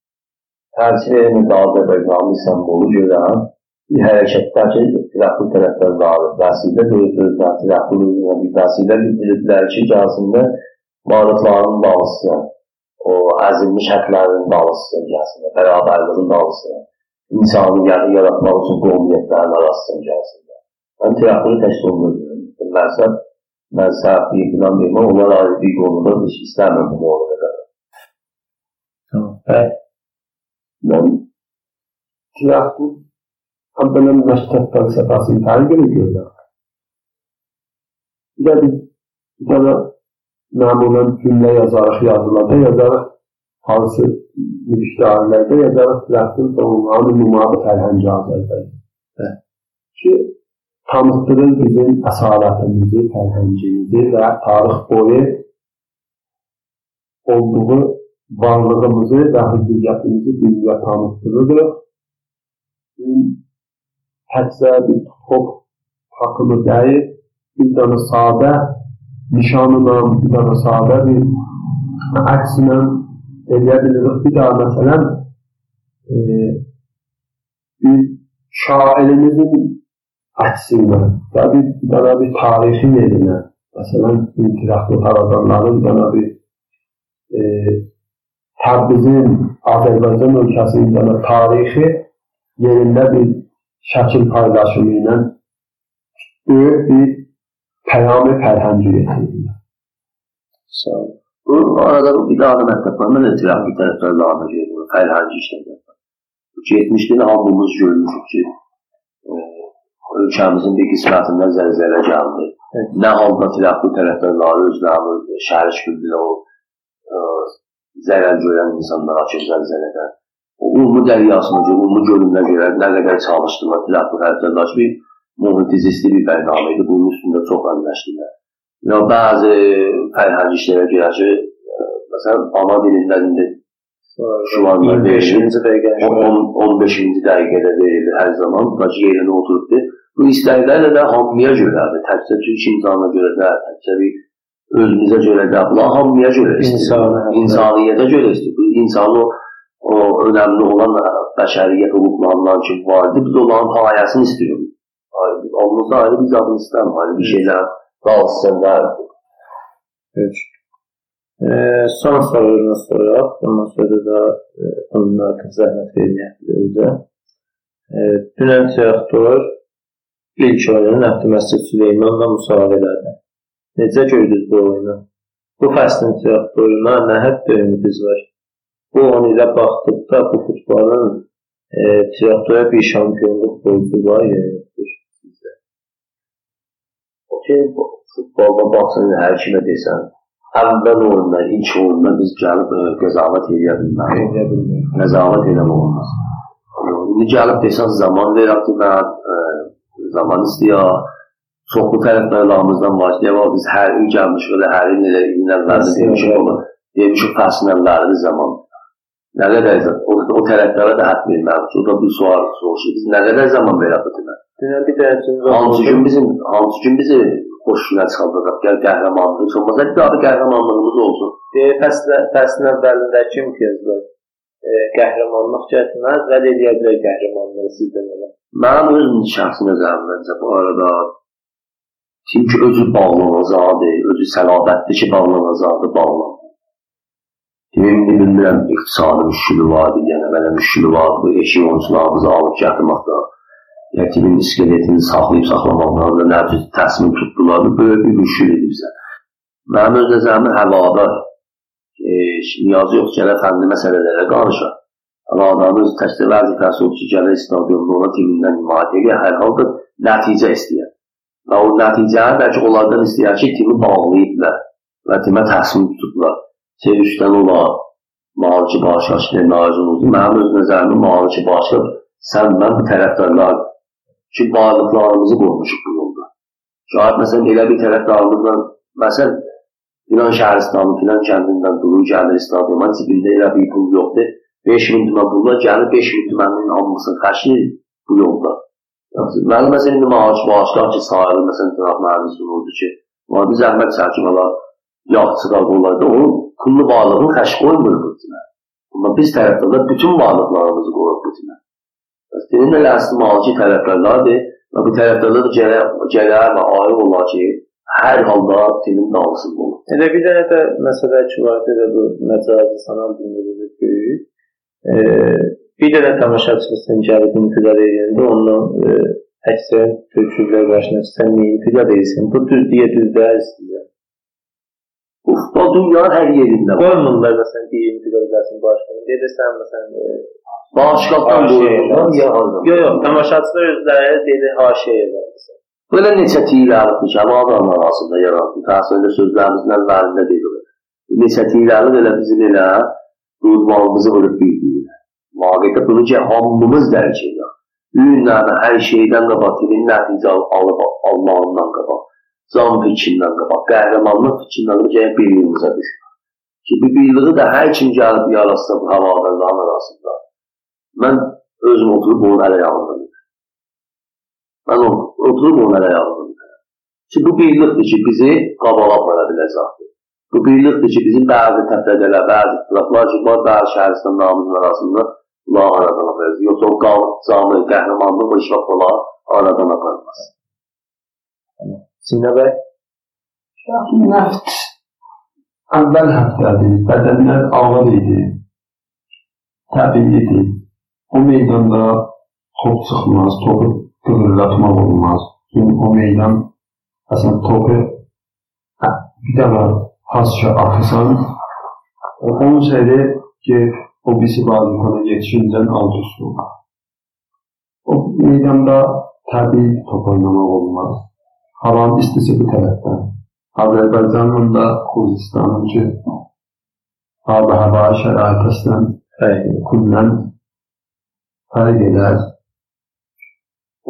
Tərcihini də Azərbaycanın bir simvolu görən bir hərəkətlər ki, traktor tərəfdarları vəsilə döyüldürürlər, traktor bir vəsilə bildirdilər ki, gəlsində varlıqların dalısına, o əzilmiş həklərin dalısına gəlsinlər, bərabərliğin dalısına, insanı yəni yaratmaq üçün qovmiyyətlərin arasına gəlsinlər. Mən traktoru təşkil olunur. Məzhəb məzhəb, filan demə, onlar ayrı bir konuda heç istəmirəm bu müharibə Tamam. Bəli. Mən tiyahtır əvvələn məktəb fəlsəfəsini tərgil edirlər. Bir də biz bir dənə məmulən cümlə yazarıq yazılarda, yazarıq hansı müştərilərdə yazarıq tiyahtır doğumlarını nümadı fərhəngi Azərbaycan. Ki, tanıtdırır bizim əsalətimizi, fərhəngimizi və tarix boyu olduğu varlığımızı və hüddiyyətimizi dünya tanıtdırır. Təkcə bir top takımı deyil, bir dənə sadə nişanla, bir dənə sadə bir əksinə eləyə bilirik. Bir daha məsələn e, bir şairimizin əksinə və bir, dənə bir tarixi yerinə məsələn intiraklı haradanların bir dənə bir e, Təbrizin Azərbaycan ölkəsinin dənə tarixi yerində bir şəkil paylaşımı ilə böyük bir peyami fərhəngi getirirlər. Sağ olun. Bu arada bir daha da məktəblərdə də tirafik tərəfdarlarına gedir, fərhəngi işlədir. 70-li hamımız görmüşük ki, e, ölkəmizin bir qismətindən zəlzələ gəldi. Evet. Nə halda tirafik tərəfdarları özlərini şərik bildilər o e, zərər görən insanlar açıq zəlzələdən. O ümumi dəryasına görə, ümumi gölünə görə nə qədər çalışdılar tirafik tərəfdarlar bir muhitizistli bir bərnamə idi. Bunun üstündə çox əmləşdilər. Ya bəzi fərhəngi işlərə görə ki, məsələn, ana dilindən indi şu anda 25-ci dəqiqə 15-ci dəqiqədə verilir hər zaman. Bacı yerinə oturubdu. Bu istəklərlə də hamıya görədir. Təkcə Türk imzana görə də, təkcə bir özümüzə görə də, bunlar hamıya görə istəyir. İnsaniyyətə görə istəyir. Bu insanı o önəmli olan bəşəriyyət hüquqlarından ki vardı, biz onların payəsini istiyoruz. Olmasa ayrı bir zaten istem, ayrı bir şeyler qalsın da. Peki. Ee, son sorunu soraq. Ondan sonra da e, onun artıq zəhmət verməyəkdir özə. E, dünən teatr ilk oyunu Nəfti Məscid Süleymanla müsahibələrdə. Necə gördünüz bu oyunu? Bu fəslin teatrına nə hədd ümidiniz var? Bu oyun ilə baxdıqda bu futbolun e, teatroya bir şampionluq borcu var ya yoxdur sizdə? O ki, futbolda baxsın, hər kimə desən, əvvəl oyunda, ilk oyunda biz gəlib e, qəzavət edə bilmərik. Qəzavət eləmək olmaz. İndi gəlib desən zaman verək ki, mən e, zaman istəyir. Çoxlu tərəfdarlarımızdan başlayaq, biz hər il gəlmişik, elə hər il elə ilin əvvəlində demişik, onu demişik əvvəlində zaman. Nə qədər o, o tərəfdara da hədd verməlidir. O da bir sual soruşur. Biz nə qədər zaman bu demə? Dünən bir dənə hansı gün bizim hansı gün bizi xoş günə çıxardacaq, gəl qəhrəmanlıq. Olmasa bir daha qəhrəmanlığımız olsun. Deyə fəslə fəslin əvvəlindəki imtiyazlar e, qəhrəmanlıq gətirməz və eləyə bilər qəhrəmanlığı sizdən elə. Mənim öz şəxsi nəzərimdə bu arada çünki özü bağlanacağı, özü səlabətli ki, bağlanacağı bağlan. Indi bilmirəm, iqtisadi müşkülü vardı, yəni belə müşkülü vardı, bu eşik oyuncularımızı alıb gətirməkdə, yetimin iskeletini saxlayıb saxlamaqlarında nə cür təsmin tutdular, böyük bir müşkül idi bizə. Mənim öz nəzərimdə həvadar, e, niyazı yox, gələ fənli məsələlərə qarışaq. Adamın təkcə vəzifəsi odur ki, gəlir stadionda ona timindən himayət edir, hər halda nəticə istəyir. Və o nəticəni bəlkə onlardan istəyir ki, timi bağlayıblar və timə təsmin tutublar. Sevişdən olar, Malıcı Başqa ki, nazim oldu. Mənim öz nəzərimdə Malıcı Başqa sən mən bu tərəfdarlar ki, varlıqlarımızı qoymuşuq bu yolda. Şahid məsələn elə bir tərəfdarımızla, məsələn, filan şəhəristanın, filan kəndindən durur, gəlir stadiona, cibində elə bir pul yoxdur 5000 tümən pulla gəlir 5000 tüməninin almasını xərcləyir bu yolda. Mənim məsələn, indi maaş bağışlar ki, sahili məsələn, təraf mühəndisi oldu ki, vadi zəhmət çəkib ala yaxçılar olaydı, onun pullu varlığını xərc qoymur bu tümə. Amma biz tərəfdarlar bütün varlıqlarımızı qoyub bu tümə. Senin elə əsli malcı tərəfdarlardır və bu tərəfdarlar gələr və ayrı olar ki, hər halda timin dalısında olur. Elə bir dənə də məsələ ki, var da bu məcazi sanal dinləri böyük. E, bir dənə tamaşaçımızın gəlib intiqad edəndə ondan e, əksərən türkçülər başına sən niyə intiqad edirsən? Bu düz deyə düz deyil sizə. Bu futbol dünyanın hər yerində var. Qoymurlar məsələn deyə intiqad edəsin başqana. Deyirsən məsələn e, Başqadan qoyurlar ya hardan? Yox, yox, tamaşaçılar özləri deyir haşiyə yazarsan. Belə neçə tiyilərlikdir ki, adamlar arasında yaratdı. Təsirli sözlərimizin əvvəlində deyil. Neçə tiyilərlik elə bizim elə duyulmamızı vurub bildiğine. Vaqidə bunu ki, hamımız dərk edir. Ünlənə hər şeydən qabaq, dilin nəticə alıb almağından qabaq, zam fikrindən qabaq, qəhrəmanlıq fikrindən qabaq, gəlib birliyimizə düşür. Ki, bu birliği də hər kim gəlib yarasa bu havadarların arasında. Mən özüm oturub onun ələ yağını Mən oturub onun ələ yağını Ki bu birlikdir ki bizi qabağa apara biləcəkdir. Bu birlikdir ki bizim bəzi təfrədələr, bəzi ixtilaflar ki var bəzi şəhəristan namının arasında bunlar aradan aparır. Yoxsa o qalıb camı, qəhrəmanlıq o iş vaxt olar aradan aparmaz. Sinə bəy, Nəft əvvəl həftədir, bədənlər ağır idi, təbiidir. O meydanda top çıxmaz, topu qıvrılatmaq olmaz. Çünki o meydan əslən topu hə, bir dəfə hasça atırsan, onun şeyi ki o birisi vazifana yetişincə alt üstü olur. O meydanda təbii top oynamaq olmaz. Havanın istisi bu tərəfdən. Azərbaycanın da Gürcüstanın ki, hava hava şəraitindən kullan fərq edər.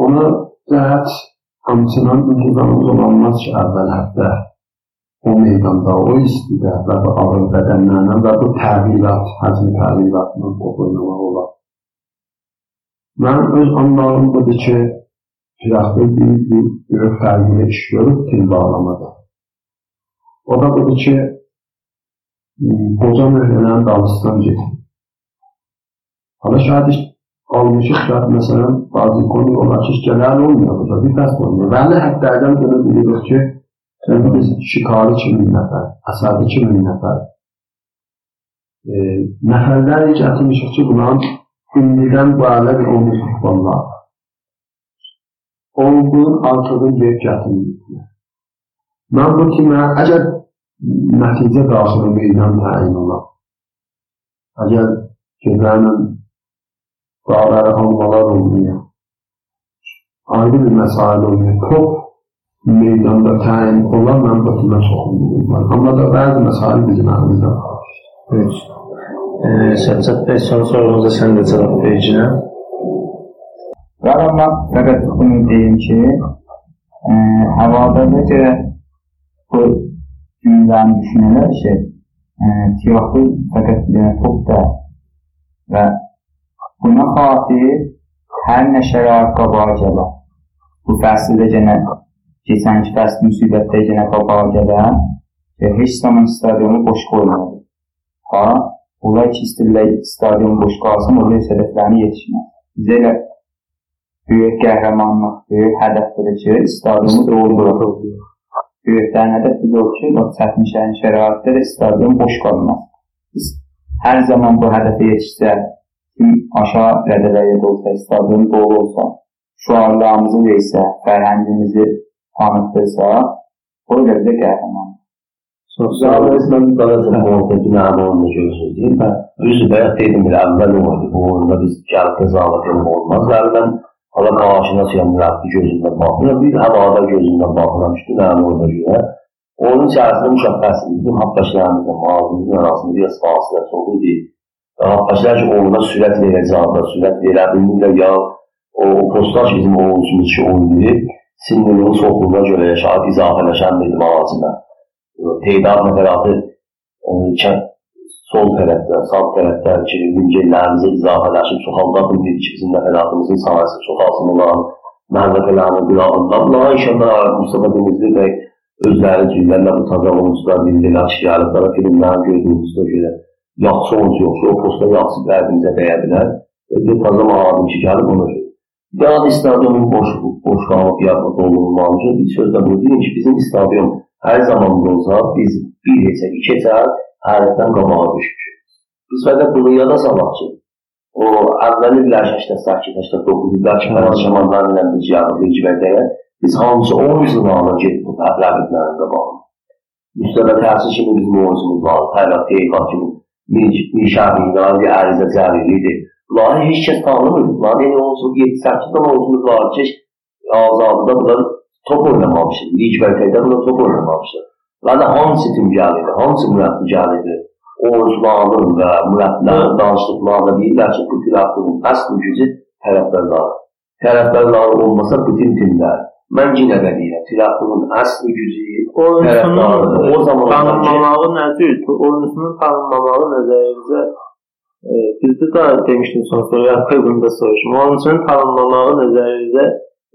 Ona cəhət hamısının intizamı olmaz ki, əvvəl həftə o meydanda, o istidə və bu ağır bədənlərlə və bu təbilat, həzm təbilatla top oynamaq olar. Mən öz anlarım budur ki, Firaqda bir, bir, bir fərqli iş görüb til bağlamada. O da budur ki, qoca mühürlənən dalısından getir. Hala şahid almışıq şahid məsələn, bazı konu olar ki, gələn olmuyor burada, bir fəsl olmuyor. Bəli həftədən bunu bilirik ki, yəni biz şikari 2000 nəfər, əsəbi 2000 nəfər, e, nəfərlər gətirmişik ki, bunların ünlüdən bu ələ bir 10 futbollar. Olgun artığı yer gətirmişdir. Mən bu timə, əgər nəticə daxili meydan təyin olar, əgər gecənin Bağları almalar olmuyor. Ayrı bir mesail olmuyor. Top meydanda təyin olan mən batına çoxunluğum var. Amma da bəzi mesail bizim əlimizdə var. Evet. Ee, Səbzət bəy, son sorumuza sən də cavab verəcəksən. Var amma fəqət bunu deyim ki, e, havada necə bu cümləni düşünürlər ki, e, tiyaxı fəqət bir dənə top da və buna xatir hər nə şərait qabağa gələr. Bu fəsildə yenə keçənki fəsil müsibətdə yenə qabağa gələr və heç zaman stadionu boş qoymadı. Ha, onlar ki istəyirlər stadion boş qalsın, orada öz hədəflərini yetişməz. Bizə elə böyük qəhrəmanlıq, böyük hədəfdir ki, stadionu dolduraq. Böyüklərin hədəf biz o ki, o çətin şərin şəraitdə də stadion boş qalmaz. Biz hər zaman bu hədəfə yetişsək, tüm aşağı rədələrdə olsa, stadion dolu olsa, şüarlarımızı versə, fərhəngimizi tanıtdırsa, o da bizə qəhrəman. Sosializmdən qalacaq muhabbeti məna olma görürsünüz değil mi? Düzdür, bayaq dedim bir əvvəl olmadı. Bu oyunda biz gəlib qəzavat edib olmaz. Mən hala qarşına siyam rəbbi gözündən baxıram. Bir havada gözündən baxıram ki, məna olma görə. Onun içərisində müşəxbəs bizim haqqaşlarımızla, mağazımızın arasında bir fasilə olur deyil. Başlar ki, oyuna sürət verəcəklər, sürət verə bilmirlər ya o, o postlar ki, bizim oyuncumuz ki, oynayır, sinirinin çoxluğuna görə şahid izafələşən bir mağazına. Teydad nəfəratı e, sol tərəfdə, sağ tərəfdə ki, güncellərimizə izafələşib, çoxalda bildir ki, bizim nəfəratımızın sahəsi çoxalsın olan mənzəfələrini qırağında. Bunlara inşallah Mustafa Denizli bəy özləri cüllərlə bu taza oyuncular bildirlər ki, gəliblərə filmlərin gördüyümüzdə görə yaxşı oyuncu yoxsa o posta yaxşı qəlbinizə dəyə bilər. Bir taza mağadım ki, gəlib onu Yad stadionun boş, boş qalıb yarıda doldurulmalı ki, bir sözlə bu deyim ki, bizim stadion hər zaman da olsa biz bir heçə, iki heçə hərəkdən qabağa düşmüşük. Biz fəqət bunu yada salaq ki, o əvvəl illər 88, 89 illər ki, Fərad Şamanlar ilə biz yarıb Hicvədəyə, biz hamısı 10 zıvana getdik əvvəlliklərin qabağına. Müstədə təhsil kimi bizim oyuncumuz var, Tayrat Teyqat kimi Mişahidlər bir ərizə cəri Bunları heç kəs tanımır. Bunların yəni onsuz 7-8 dənə oyuncumuz var ki, azadıda bunlar top oynamamışdı. Lig vərtəkdə bunlar top oynamamışdı. Də hamısı tim gəlirdi, hamısı mürəbbi gəlirdi. Oyuncuların və mürəbbilərin danışdıqlarında deyirlər ki, bu tirafının əsl gücü tərəfdarlar. Tərəfdarlar olmasa bütün timlər Mən yenə də deyirəm, Tirafının əsl gücü oyunçunun o zaman tanınmamağı nədir? Oyunçunun tanınmamağı nəzərinizə bizdə də demişdim son soruya bunu da soruşum. Oyunçunun tanınmamağı nəzərinizə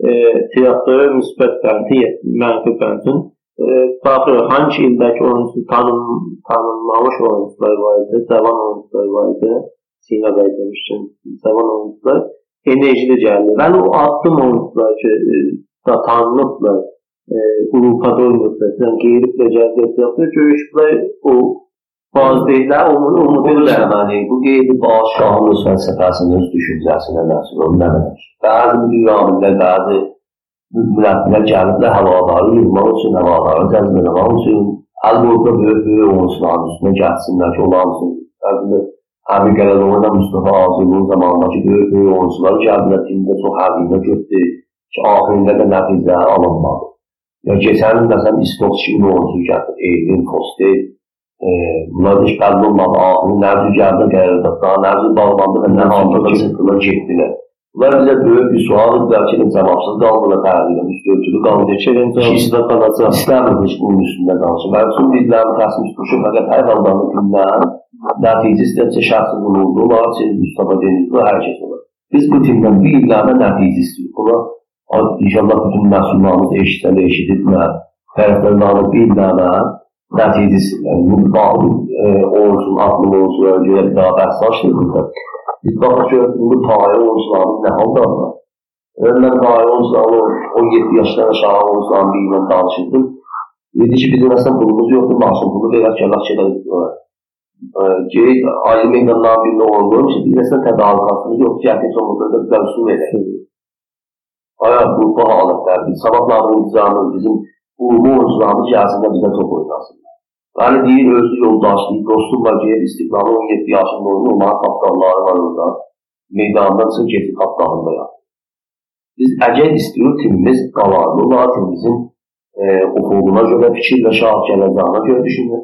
e, tiyatroya müsbət bəndi, mənfi bəndin e, baxır hangi ildəki oyuncu tanın, tanınmamış oyuncular var idi, cavan oyuncular var idi. Sina bəy demişdim, cavan oyuncular enerjili gəldi. Yəni o addım oyuncular ki, e, da tanınıblar, e, Avropada oynayıblar, yəni qeyriblə gəldi yapıyor. Görüşlər o bazılar onu umudurlar. Yani bu qeyri bağışlanmış fəlsəfəsinin öz düşüncəsinə məsul onu nə demək? Bəzi bu dünyamızda bəzi mürəbbilər gəliblər havadarı yığmaq üçün, havadarı cəzb eləmək üçün Əlbəttə böyük böyük oyuncuların üstünə gəlsinlər ki, onlar üçün əslində həmin gələn oyuna Mustafa Azulun zamanındakı böyük böyük oyuncular gəldilər, timdə çox həzinə götdü ki, axirində də nəticə alınmadı. Ya keçən il məsələn İstok kimi oyuncu gəldi, Eylin, Foster, bəlli olmadı, axırı nəvzi gəlirdi, daha nəvzi bağlandı və nə halda da çıxdılar, getdilər. Bunlar bizə böyük bir sual idilər ki, cavabsız qaldılar təhlillə, müstövcülü qaldı. Keçən cavabsızda qalacaq. İstəmir heç bunun üstündə danışım. Və bütün bizlərin təsmiş tutuşu fəqət hər haldanı timdən nəticə istəyəcək şəxsi bulundu, olar, siz Mustafa Denizli, hər kəs olar. Biz bu timdən bir illərdə nəticə istəyirik. Buna inşallah bütün məsullarımız eşitsələ eşidiblər. Tərəflərimiz bir illərdə nəticə istəyirlər. Bu bağlı e, olsun, aklım olsun, görə bir daha bəhs açdıq. Biz baxaq görək, bu tarih oyuncularımız nə haldadır? Mən tarih oyuncularla 17 yaşdan aşağı oyuncuların biriyle danışırdım. Dedi ki, bizim əslən pulumuz yoxdur, maaşın pulu verək, gələk şeylər ki, ayrı meydanların birində oynuyorum ki, biz əslən tədalıqatımız yoxdur ki, həqiqət olmada da bizə üsul verək. Aya, bu, bu halətlər, biz sabahların intizamı, bizim ulumu oyuncularımız gəlsində bizə top oynasınlar. Yani değil özlü yoldaşlığı, dostumla ciğer istiqlalı 17 yaşında oyunu onların kaptanları var orada. Meydandan çıxıb getib kaptanında yaptı. Biz əgər istiyor timimiz qalarlı olar, timimizin e, oxuğuna görə fikirlə şah gələcəyine görə düşünür.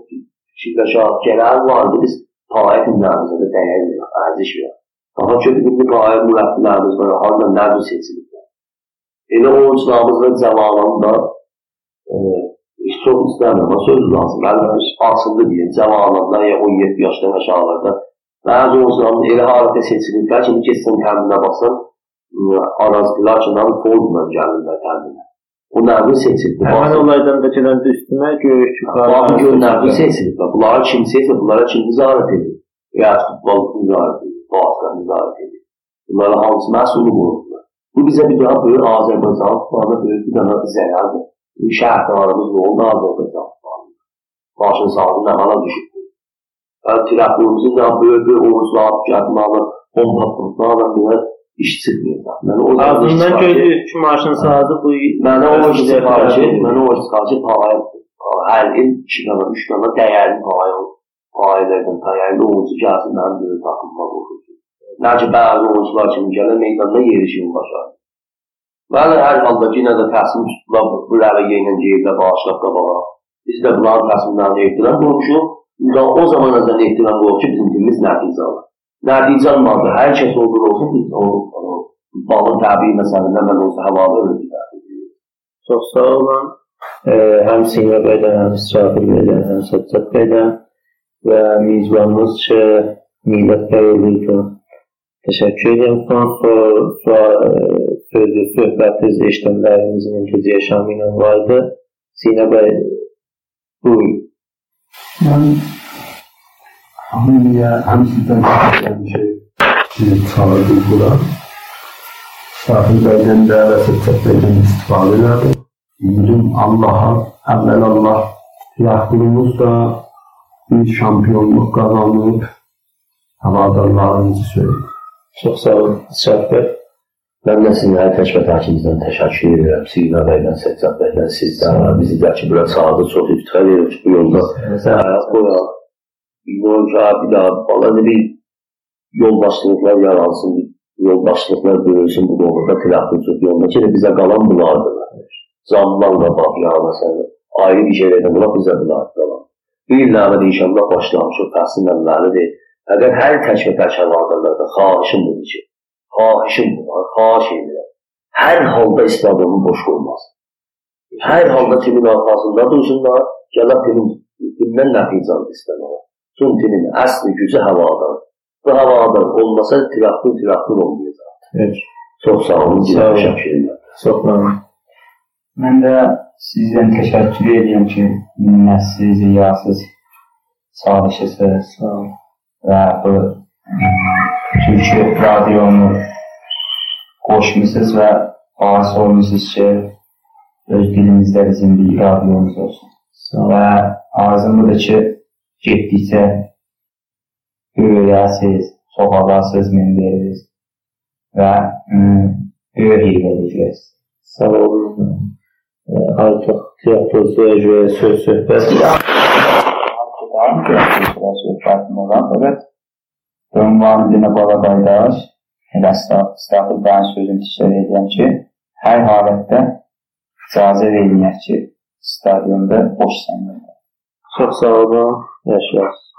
Fikirlə şah gələr vardı, biz payət timlərimizə də dəyər verir, ərziş verir. Daha çox indi qayır mürəbbilərimiz var, harada nerede seçilirlər. Elə oyuncularımız da zamanında e, hiç çok istemiyorum ama söz lazım. Yani aslında diye zamanında ya 17 yaştan aşağılarda Bəzi oyuncuların elə halətə seçiliblər ki, kesin təminə baxsan, arazilər ki, Fordla gəlirlər təminə. O nərvi seçildi. Həmən olaydan da gələn üstünə görür ki, baxın gör nərvi seçiliblər. Bunlara kim seçir, bunlara kim nizarət edir? Ya futbol nizarət edir, başqa nizarət edir. Bunlara hansı məsulü bulunurlar? Bu bizə bir daha böyük Azərbaycan futboluna böyük bir dənə zərərdir. Şəhərdarımız da oldu Azərbaycan. Başın sağlığı nə hala düşübdü. Yəni, tirafimizin də böyük bir oyuncular, fiyatmalı, bomba kurtlarla belə iş çıxmayacaq. Mənə o Ağzından gördük ki, maşın sağladı bu Mənə o iş çıxarcı, mənə o iş çıxarcı pay, hər il 2 dana, 3 dana dəyərli pay paylardan dəyərli oyuncu gəlsin, mənim böyük takımıma qoşulsun. Nə ki, bəzi oyuncular kimi gələ meydanda yerişin başarır. Bəli, hər halda yenə də təslim tutdular bu rəviyyə ilə geyirlə bağışlaq qabağa. Biz də bunların təslimlərini ehtiram qurmuşuq. Və o zaman əzən ehtiram qurub ki, bizim dilimiz nəticə alır. Nəticə almadı, hər kəs olur olsun, biz o, o balın təbii məsələndə mən olsa havada özü Çox sağ olun. E, həm Sinya bəydən, həm İsrafil bəydən, həm Səccət bəydən və mizbanımız ki, Millət bəy olur Teşekkür ederim. Son soru, soru sözlü söhbətiniz eşitənlərimizin öncəci yaşamı ilə vardı. Sinə bəy, buyurun. Yani hamıya hamsidən yani şey çağırdım bura. Şahid bəydən də və Səccət bəydən istifadə elədim. Ümidum Allah'a, əvvəl Allah yaxınımız da bir şampiyonluq qazanıb havadarlarımızı söyleyeyim. Çox sağ olun. Şəhbət. Mən də sizin hər tək və takimizdən təşəkkür edirəm. Siqna bəydən, Səccad bəydən, sizdən, bizi də ki, bura çağırdı, çox iftixar edirəm ki, bu yolda həyat qoya. Yolca bir daha balaca bir yoldaşlıqlar yaransın, yoldaşlıqlar böyüsün bu tirafın çox yolda ki, bizə qalan bunlardır. Zamlarla bax ya, məsələn, ayrı bir şeylərdən bunlar bizə bunlar qalan. Bir illərdə inşallah başlamışıq, təhsil məmləridir. Əgər hər tək və tək həlaqələrdə xahişim budur ki, xahişim var, xahiş edirəm. Hər halda istadyomu boş qoymaz. Hər halda timin arxasında dursunlar, gəlib timin, timdən nəticə istəmələr. Çünki timin əsli gücü havadan. Bu havadan olmasa tiraktın tiraktın olmayacaq. Evet. Çox sağ olun, təşəkkür edirəm. Çox məmnun. Mən də sizdən təşəkkür edirəm ki, minnətsiz, riyasız çalışırsınız Sağ ol. və bu Türkiyə radionu qoşmusunuz və arzu olmusunuz ki, öz dilimizdə bizim bir radiyomuz olsun. Sağ ol. Və arzum budur ki, getdikcə böyüyəsiz, çoxalasız minberiniz və ım, böyük hiyləliklərsiniz. Sağ olun. Ee, Artıq tiyatrosuya görə söz söhbət. Tamam ki, sıra söhbətim olan, fakat ünvanı dinə bala qaydaş, elə bəyin sözünü təkrar edirəm ki, hər halətdə icazə verilmək ki, stadionda boş səngirlər. Çox sağ olun. Yaşayasınız.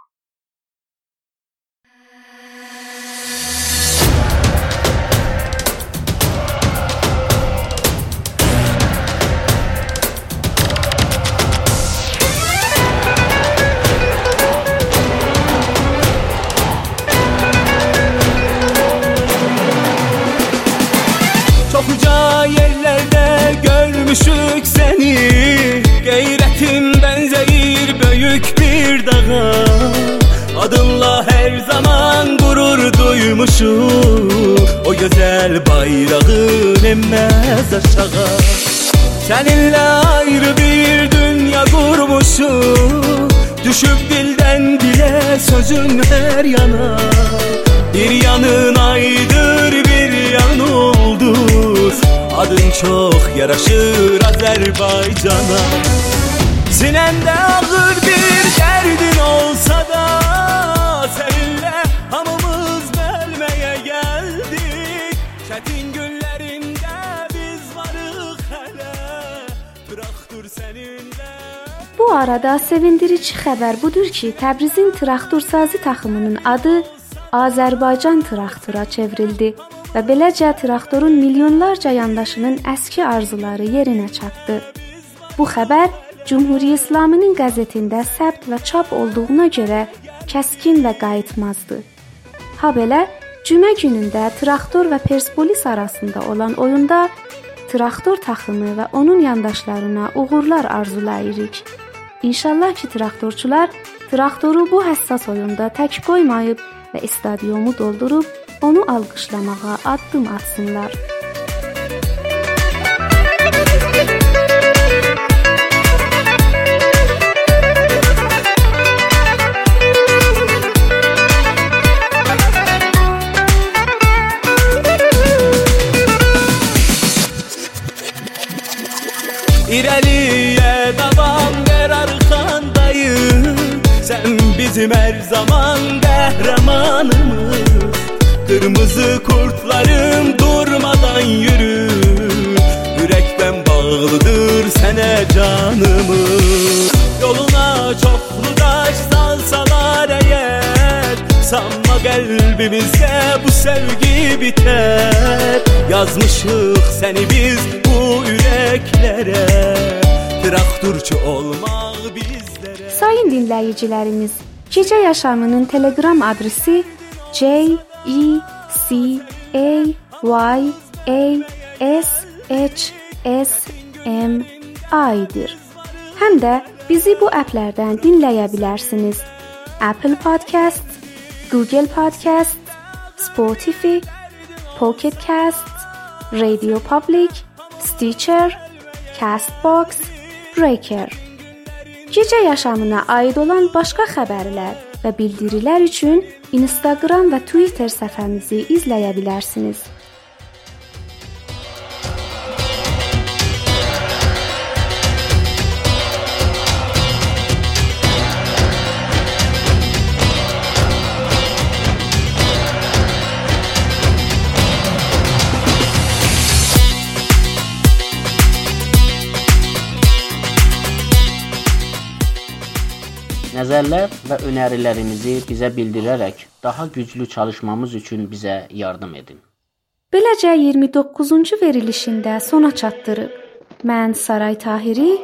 Güzel bayrağın emmez aşağı. Seninle ayrı bir dünya kurmuşum. Düşüp dilden dile sözün her yana. Bir yanın aydır bir yan ulduz Adın çok yaraşır Azerbaycan'a. Sinende ağır bir derdin olsa Bu arada sevindirici xəbər budur ki, Təbrizin traktor sazı taxımının adı Azərbaycan traktora çevrildi və beləcə traktorun milyonlarca yandaşının əski arzuları yerinə çatdı. Bu xəbər Cümhuriyyət İslamının qəzetində səbt və çap olduğuna görə kəskin və qayıtmazdı. Ha belə, cümə günündə traktor və Persepolis arasında olan oyunda traktor taxımı və onun yandaşlarına uğurlar arzulayırıq. İnşallah ki, traktorçular traktoru bu həssas oyunda tək qoymayıb və stadiomu doldurub onu alqışlamağa addım atsınlar. İleriye bizim her zaman kahramanımız. Kırmızı kurtlarım durmadan yürü Yürekten bağlıdır sene canımız. Yoluna çoklu taş salsalar eğer Sanma kalbimizde bu sevgi biter. Yazmışık seni biz bu yüreklere Traktörçü olmak bizlere. Sayın dinləyicilərimiz, Gecə Yaşamının Telegram adresi J E C A Y A S H S M I-dir. Həm də bizi bu applərdən dinləyə bilərsiniz. Apple Podcast, Google Podcast, Spotify, Pocket Cast, Radio Public, Stitcher, Castbox, Breaker. Gecə yaşamına aid olan başqa xəbərlər və bildirilər üçün Instagram və Twitter səhifəmizi izləyə bilərsiniz. Nəzərlər və önərilərinizi bizə bildirərək daha güclü çalışmamız üçün bizə yardım edin. Beləcə 29-cu verilişində sona çatdırıb. Mən Saray Tahiri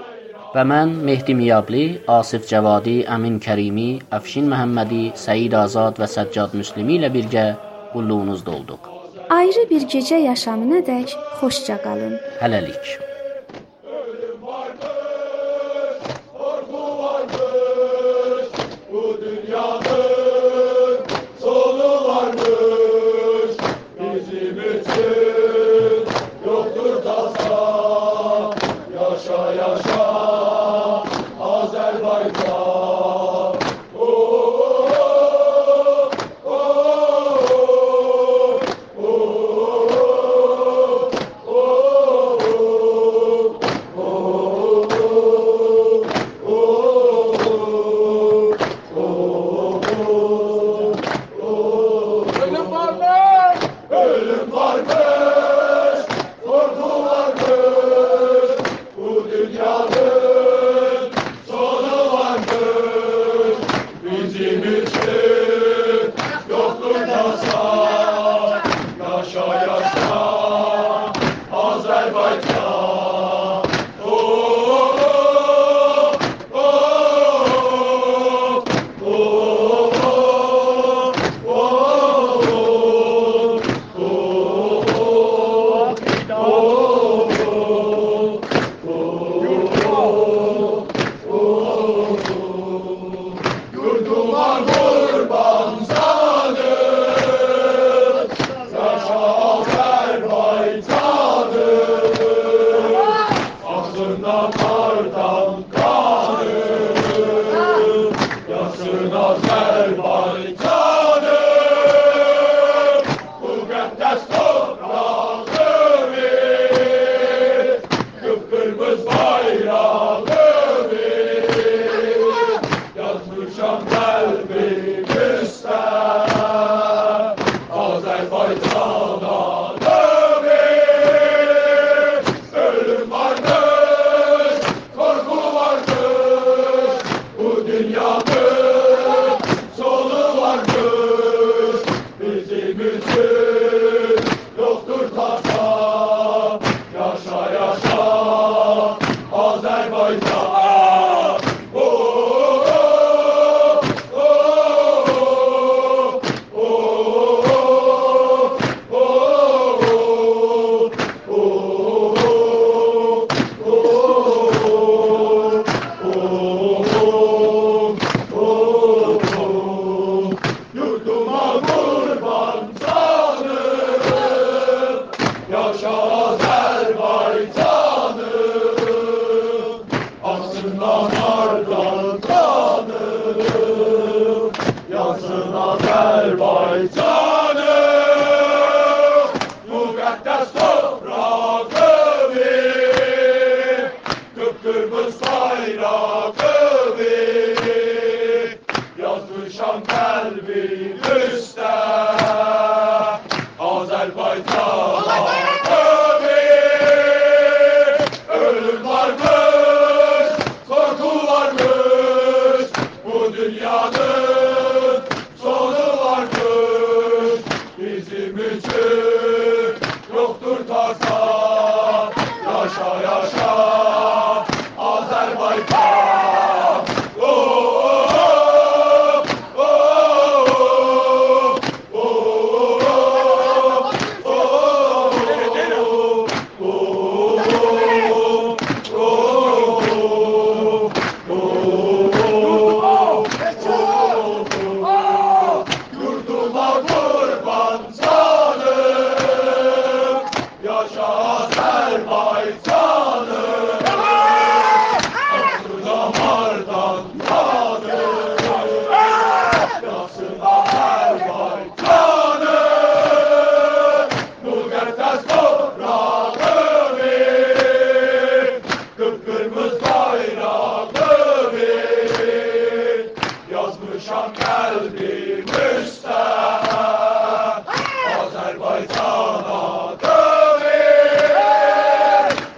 Və mən Mehdi Miyabli, Asif Cavadi, Əmin Kərimi, Əfşin Məhəmmədi, Səid Azad və Səccad Müslimi ilə birgə qulluğunuzda olduq. Ayrı bir gecə yaşamınadək xoşça qalın. Hələlik.